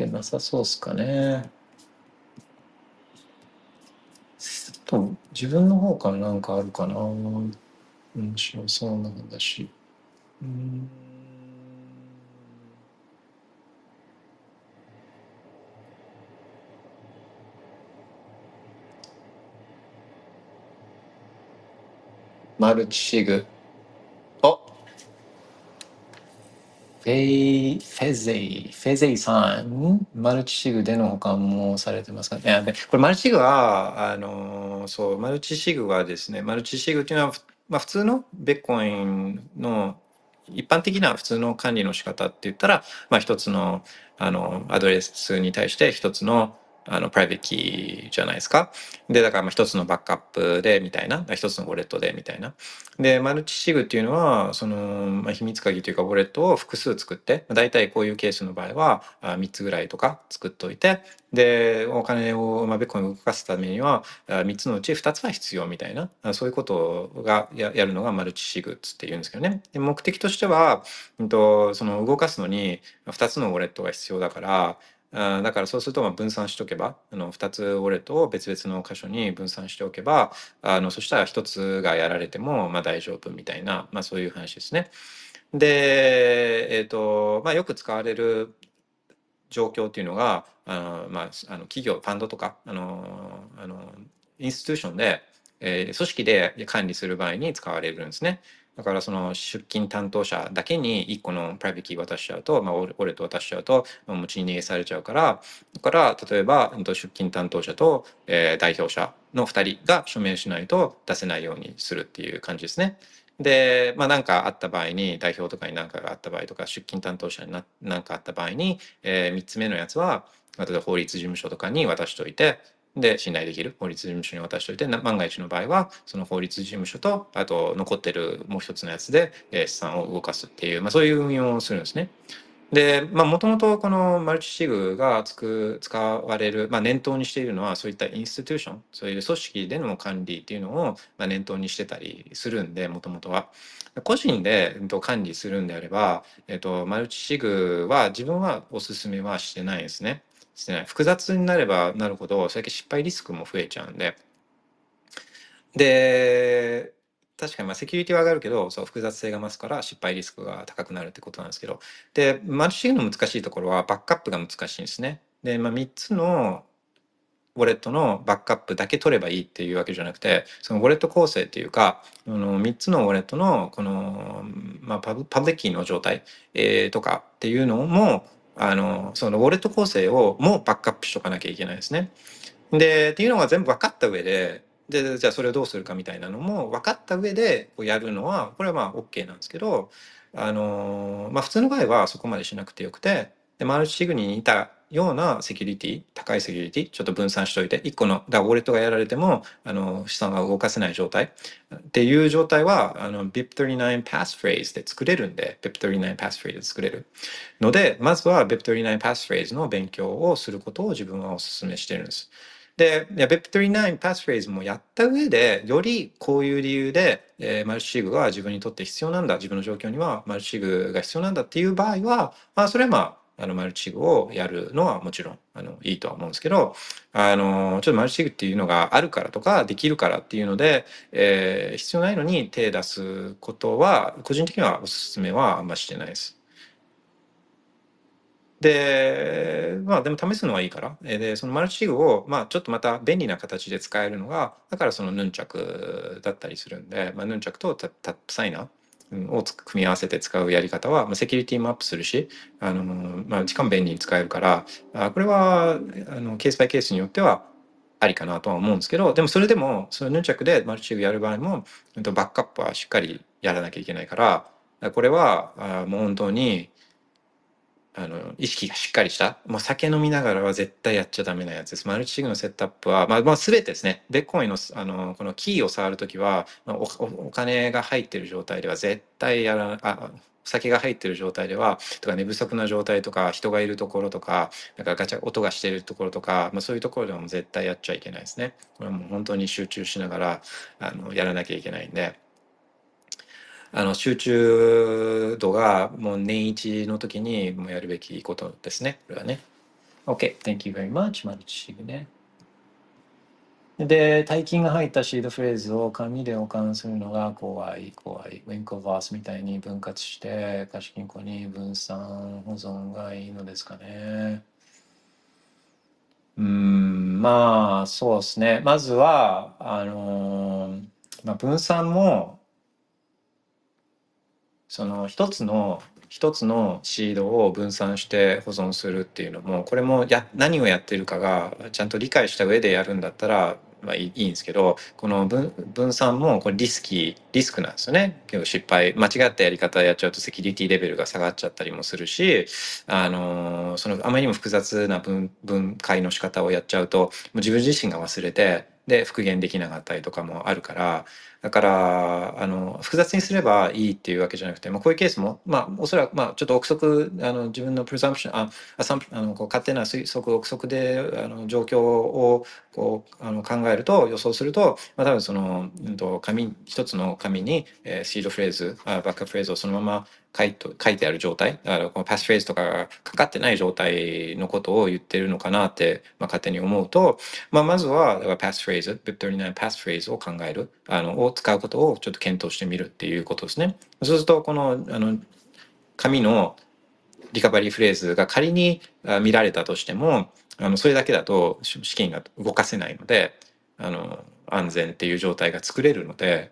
なさそうっすかね。と自分の方から何かあるかな。面白そうなんだし。うん。マルチシグ。フェイ、フェゼイ、フェゼイさん、マルチシグでの保管もされてますか？ね。で、これマルチシグは、あの、そう、マルチシグはですね、マルチシグっていうのは、まあ普通のビットコインの一般的な普通の管理の仕方って言ったら、まあ一つの、あの、アドレスに対して一つの、あの、プライベートキーじゃないですか。で、だからまあ一つのバックアップでみたいな、一つのウォレットでみたいな。で、マルチシグっていうのは、その、まあ、秘密鍵というかウォレットを複数作って、だいたいこういうケースの場合はあ3つぐらいとか作っておいて、で、お金を、まあ、ベッコンを動かすためには、3つのうち2つは必要みたいな、そういうことがやるのがマルチシグっていうんですけどね。で目的としては、うんと、その動かすのに2つのウォレットが必要だから、だからそうすると分散しとけばあの2つウォレットを別々の箇所に分散しておけばあのそしたら1つがやられてもまあ大丈夫みたいな、まあ、そういう話ですね。で、えーとまあ、よく使われる状況っていうのがあの、まあ、あの企業ファンドとかあのあの institution で、えー、組織で管理する場合に使われるんですね。だからその出金担当者だけに1個のプライベートキー渡しちゃうと、まあ、ウォレット渡しちゃうと、まあ、持ち逃げされちゃうから、だから例えば出勤担当者と、え、代表者の2人が署名しないと出せないようにするっていう感じですね。で、まあ何かあった場合に、代表とかに何かがあった場合とか、出勤担当者に何かあった場合に、えー、3つ目のやつは、例えば法律事務所とかに渡しておいて、で信頼できる法律事務所に渡しておいて万が一の場合はその法律事務所とあと残ってるもう一つのやつで資産を動かすっていう、まあ、そういう運用をするんですね。でもともとこのマルチシグがつく使われる、まあ、念頭にしているのはそういったインスティテューションそういう組織での管理っていうのを、まあ、念頭にしてたりするんでもともとは。個人で、えっと、管理するんであれば、えっと、マルチシグは自分はおすすめはしてないですね。してない。複雑になればなるほどそれだけ失敗リスクも増えちゃうんで。で確かにまあセキュリティは上がるけどそう複雑性が増すから失敗リスクが高くなるってことなんですけど。でマルチシグの難しいところはバックアップが難しいんですね。で、まあ、3つのウォレットのバックアップだけ取ればいいっていうわけじゃなくてそのウォレット構成っていうかあの3つのウォレットのこの、まあ、パブパブリックキーの状態、えー、とかっていうのもあのそのウォレット構成をもうバックアップしとかなきゃいけないですね。でっていうのが全部分かった上ででじゃあそれをどうするかみたいなのも分かった上でこうやるのはこれはまあ OK なんですけどあの、まあ、普通の場合はそこまでしなくてよくてでマルチシグに似たようなセキュリティ高いセキュリティちょっと分散しといて1個のだウォレットがやられてもあの資産が動かせない状態っていう状態はあの BIP39 passphrase で作れるんで BIP39 passphrase で作れるのでまずは BIP39 passphrase の勉強をすることを自分はお勧めしてるんです。で、BIP39 passphrase もやった上で、よりこういう理由で、えー、マルチシグが自分にとって必要なんだ、自分の状況にはマルチシグが必要なんだっていう場合は、まあ、それはまあ、あのマルチグをやるのはもちろんあのいいとは思うんですけどあのちょっとマルチシグっていうのがあるからとかできるからっていうので、えー、必要ないのに手出すことは個人的にはおすすめはあんましてないです。で、まあでも試すのはいいから。で、そのマルチシグを、まあちょっとまた便利な形で使えるのが、だからそのヌンチャクだったりするんで、まあ、ヌンチャクと TAPSIGNER を組み合わせて使うやり方は、ま、セキュリティもアップするし、あのまあ、時間便利に使えるからあこれはあのケースバイケースによってはありかなとは思うんですけどでもそれでもそのヌンチャクでマルチシグやる場合もバックアップはしっかりやらなきゃいけないからこれはもう本当にあの意識がしっかりした。もう酒飲みながらは絶対やっちゃダメなやつです。マルチシグのセットアップは、まあ、まあ全てですね。ビットコインのあのこのキーを触るときは、おお金が入ってる状態では絶対やらあ酒が入ってる状態ではとか寝不足な状態とか人がいるところとかなんかガチャ音がしてるところとか、まあ、そういうところでも絶対やっちゃいけないですね。これはもう本当に集中しながらあのやらなきゃいけないんで。あの集中度がもう年一の時にもやるべきことですね。これはね。OK, thank you very much. マルチシグね。で、大金が入ったシードフレーズを紙で保管するのが怖い、怖い。ウィンコバースみたいに分割して貸金庫に分散保存がいいのですかね。うん、まあ、そうですね。まずは、あのまあ、分散もその一つの一つのシードを分散して保存するっていうのもこれもや何をやってるかがちゃんと理解した上でやるんだったらまあいいんですけど、この分分散もこれリスキー、リスクなんですよね。結構失敗、間違ったやり方やっちゃうとセキュリティレベルが下がっちゃったりもするし、あの、そのあまりにも複雑な分分解の仕方をやっちゃうと、もう自分自身が忘れて、で、復元できなかったりとかもあるから、だから、あの、複雑にすればいいっていうわけじゃなくて、まあ、こういうケースも、まあ、おそらく、まあ、ちょっと憶測、あの、自分のプレザンプション、あ、アサンあの、こう勝手な推測、憶測で、あの、状況を、こう、あの、考えると、予想すると、まあ、多分その、うんと、紙、一つの紙に、えー、シードフレーズ、あバックアップフレーズをそのまま書いと書いてある状態、だからこのパスフレーズとかがかかってない状態のことを言ってるのかなって、まあ、勝手に思うと、まあ、まずは、だからパスフレーズ、BIP39 パスフレーズを考える、あの、を使うことをちょっと検討してみるっていうことですね。そうすると、この、あの、紙のリカバリーフレーズが仮に見られたとしても、あの、それだけだと資金が動かせないので、あの、安全っていう状態が作れるので、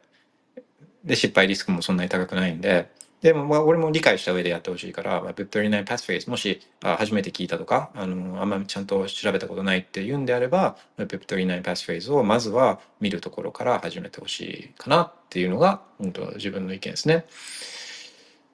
で、失敗リスクもそんなに高くないんで、でも、まあ、俺も理解した上でやってほしいから、まあ、BIP39 パスフェイス、もしあ初めて聞いたとか、あの、あんまりちゃんと調べたことないっていうんであれば、BIP39 パスフェイスをまずは見るところから始めてほしいかなっていうのが、本当自分の意見ですね。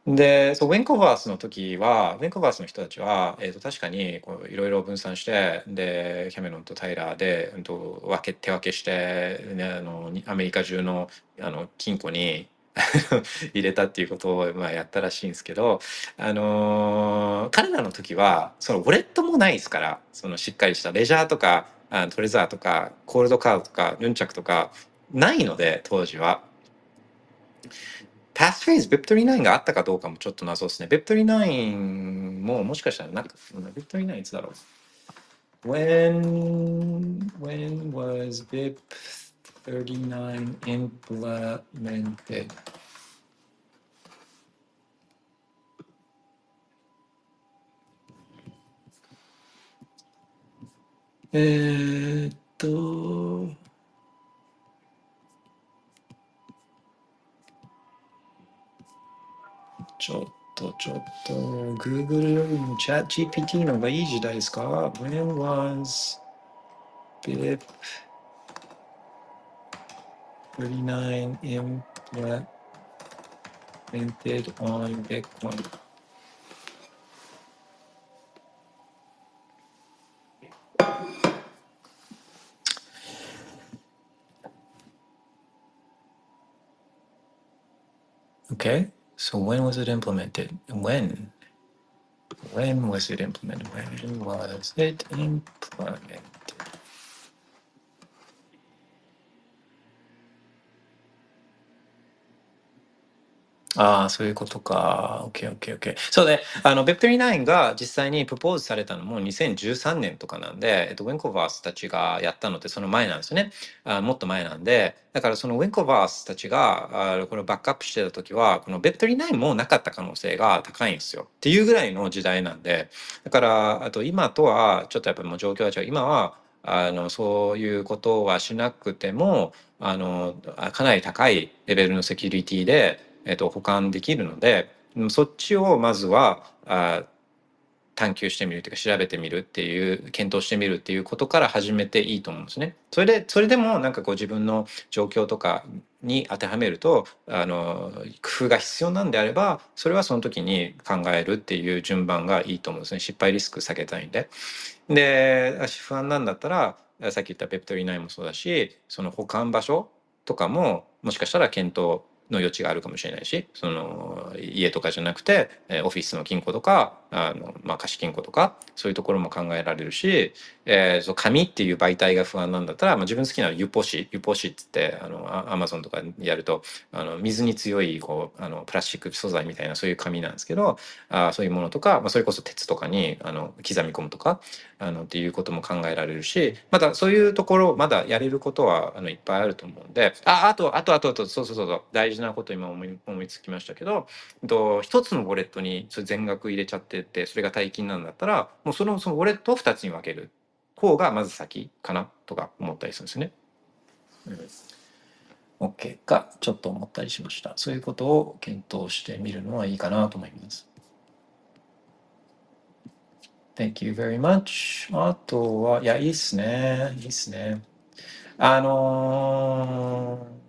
で、そう、ウェンコバースの時は、ウェンコバースの人たちは、えっ、ー、と、確かに、こう、いろいろ分散して、で、キャメロンとタイラーで、うんと、分け、手分けして、ね、あの、アメリカ中の、あの、金庫に、入れたっていうことをまあやったらしいんですけど、あのー、彼らの時はそのウォレットもないですからそのしっかりしたレジャーとかあトレザーとかコールドカードとかヌンチャクとかないので当時は。パスフェイズ BIP39 があったかどうかもちょっと謎ですね。BIP39 ももしかしたらなんか BIP39 いつだろう？When, when was BIP 39 implemented. えーっと、ちょっとちょっと、Google よりも ChatGPT の方がいい時代ですか ?When was BIP 39 implemented on Bitcoin. Okay, so when was it implemented? When? When was it implemented? When was it implemented? ああ、そういうことか。OK, OK, OK. そうね。あの、Web39 が実際にプポーズされたのも2013年とかなんで、えっと、ウェンコバースたちがやったのってその前なんですよね。あもっと前なんで、だからそのウェンコバースたちが、あこれをバックアップしてた時は、この Web39 もなかった可能性が高いんですよ。っていうぐらいの時代なんで、だから、あと今とは、ちょっとやっぱりもう状況は違う。今は、あの、そういうことはしなくても、あの、かなり高いレベルのセキュリティで、えっと、保管できるのでそっちをまずはあ探求してみるというか調べてみるっていう検討してみるっていうことから始めていいと思うんですね。それでそれでもなんかこう自分の状況とかに当てはめるとあの工夫が必要なんであればそれはその時に考えるっていう順番がいいと思うんですね失敗リスク避けたいんで。で不安なんだったらさっき言ったペプトリナイもそうだしその保管場所とかももしかしたら検討の余地があるかもしれないしその家とかじゃなくてオフィスの金庫とかあの、まあ、貸金庫とかそういうところも考えられるし、えー、紙っていう媒体が不安なんだったら、まあ、自分好きなユポ紙ユポ紙っつってあのアマゾンとかやるとあの水に強いこうあのプラスチック素材みたいなそういう紙なんですけどあそういうものとか、まあ、それこそ鉄とかにあの刻み込むとかあのっていうことも考えられるしまたそういうところまだやれることはあのいっぱいあると思うんでああとあとあとあとそうそうそう大事なこと今思い思いつきましたけどと一つのウォレットに全額入れちゃってってそれが大金なんだったらもうそのそのウォレットを2つに分ける方がまず先かなとか思ったりするんですね。うん、OK かちょっと思ったりしました。そういうことを検討してみるのはいいかなと思います。Thank you very much. あとは、いや、いいっすね。いいっすね。あのー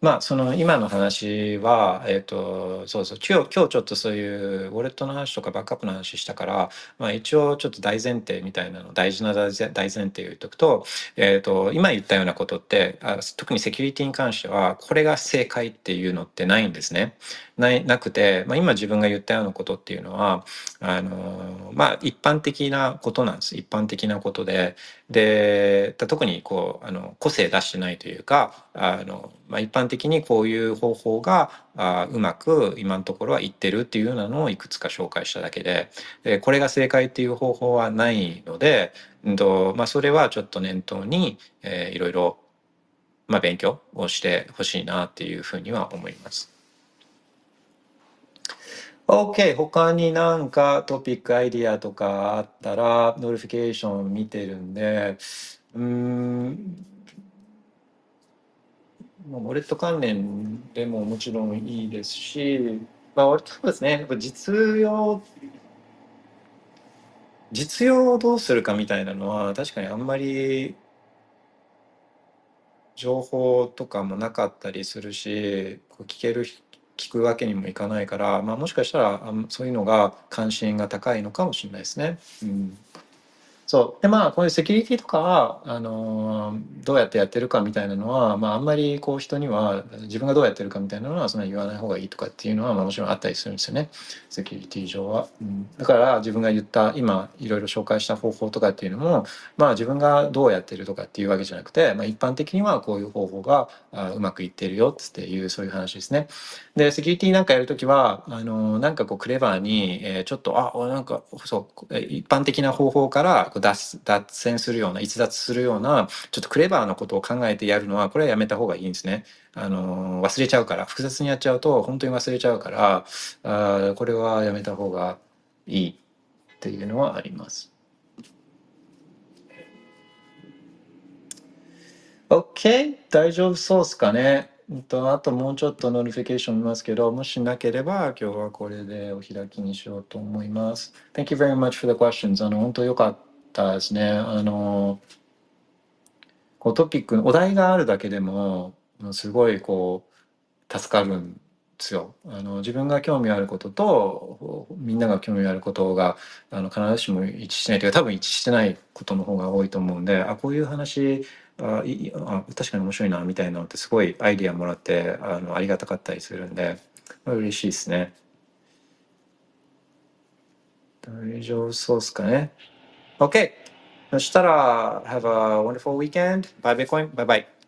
まあ、その今の話は、えっ、と、そうそう、今日、今日ちょっとそういうウォレットの話とかバックアップの話したから、まあ一応ちょっと大前提みたいなの、大事な大前大前提を言っとくと、えっ、と、今言ったようなことってあ、特にセキュリティに関しては、これが正解っていうのってないんですね。ないなくて、まあ、今自分が言ったようなことっていうのは、あの、まあ一般的なことなんです。一般的なことで、で、特にこう、あの、個性出してないというか、あの、まあ、一般的にこういう方法があうまく今のところはいってるっていうようなのをいくつか紹介しただけででこれが正解っていう方法はないので、うんとまあ、それはちょっと念頭に、えーいろいろ、まあ、勉強をしてほしいなっていうふうには思います。OK 他になんかトピックアイディアとかあったら notification 見てるんでうんウォレット関連でももちろんいいですし、まあ、俺そうですね、やっぱ実用、実用をどうするかみたいなのは、確かにあんまり情報とかもなかったりするし、こう聞ける、聞くわけにもいかないから、まあ、もしかしたらそういうのが関心が高いのかもしれないですね。うんそう。で、まあ、こういうセキュリティとかは、あのーどうやってやってるかみたいなのは、まあ、あんまりこう人には、自分がどうやってるかみたいなのは、そんな言わない方がいいとかっていうのは、まあ、もちろんあったりするんですよね。セキュリティ上は。うん、だから、自分が言った、今、いろいろ紹介した方法とかっていうのも、まあ、自分がどうやってるとかっていうわけじゃなくて、まあ、一般的にはこういう方法があうまくいってるよっていう、そういう話ですね。で、セキュリティなんかやるときは、あの、なんかこう、クレバーに、えーちょっと、あ、なんか、そう、一般的な方法から脱脱線するような、逸脱するような、ちょっとクレバーなことを考えてやるのは、これはやめた方がいいんですね。あの、忘れちゃうから、複雑にやっちゃうと、本当に忘れちゃうから、あこれはやめた方がいいっていうのはあります。OK? 大丈夫そうですかね。とあともうちょっと notification 見ますけど、もしなければ今日はこれでお開きにしようと思います。Thank you very much for the questions. あの、本当良かったたですね。あの、こうトピック、お題があるだけでも、すごいこう、助かるんですよ。あの、自分が興味あることと、みんなが興味あることが、あの、必ずしも一致しないというか、多分一致してないことの方が多いと思うんで、あ、こういう話、あ、いあ確かに面白いな、みたいなのってすごいアイディアもらって、あの、ありがたかったりするんで、嬉しいですね。大丈夫そうですかね。OK! そしたら、Have a wonderful weekend. Bye Bitcoin. Bye bye.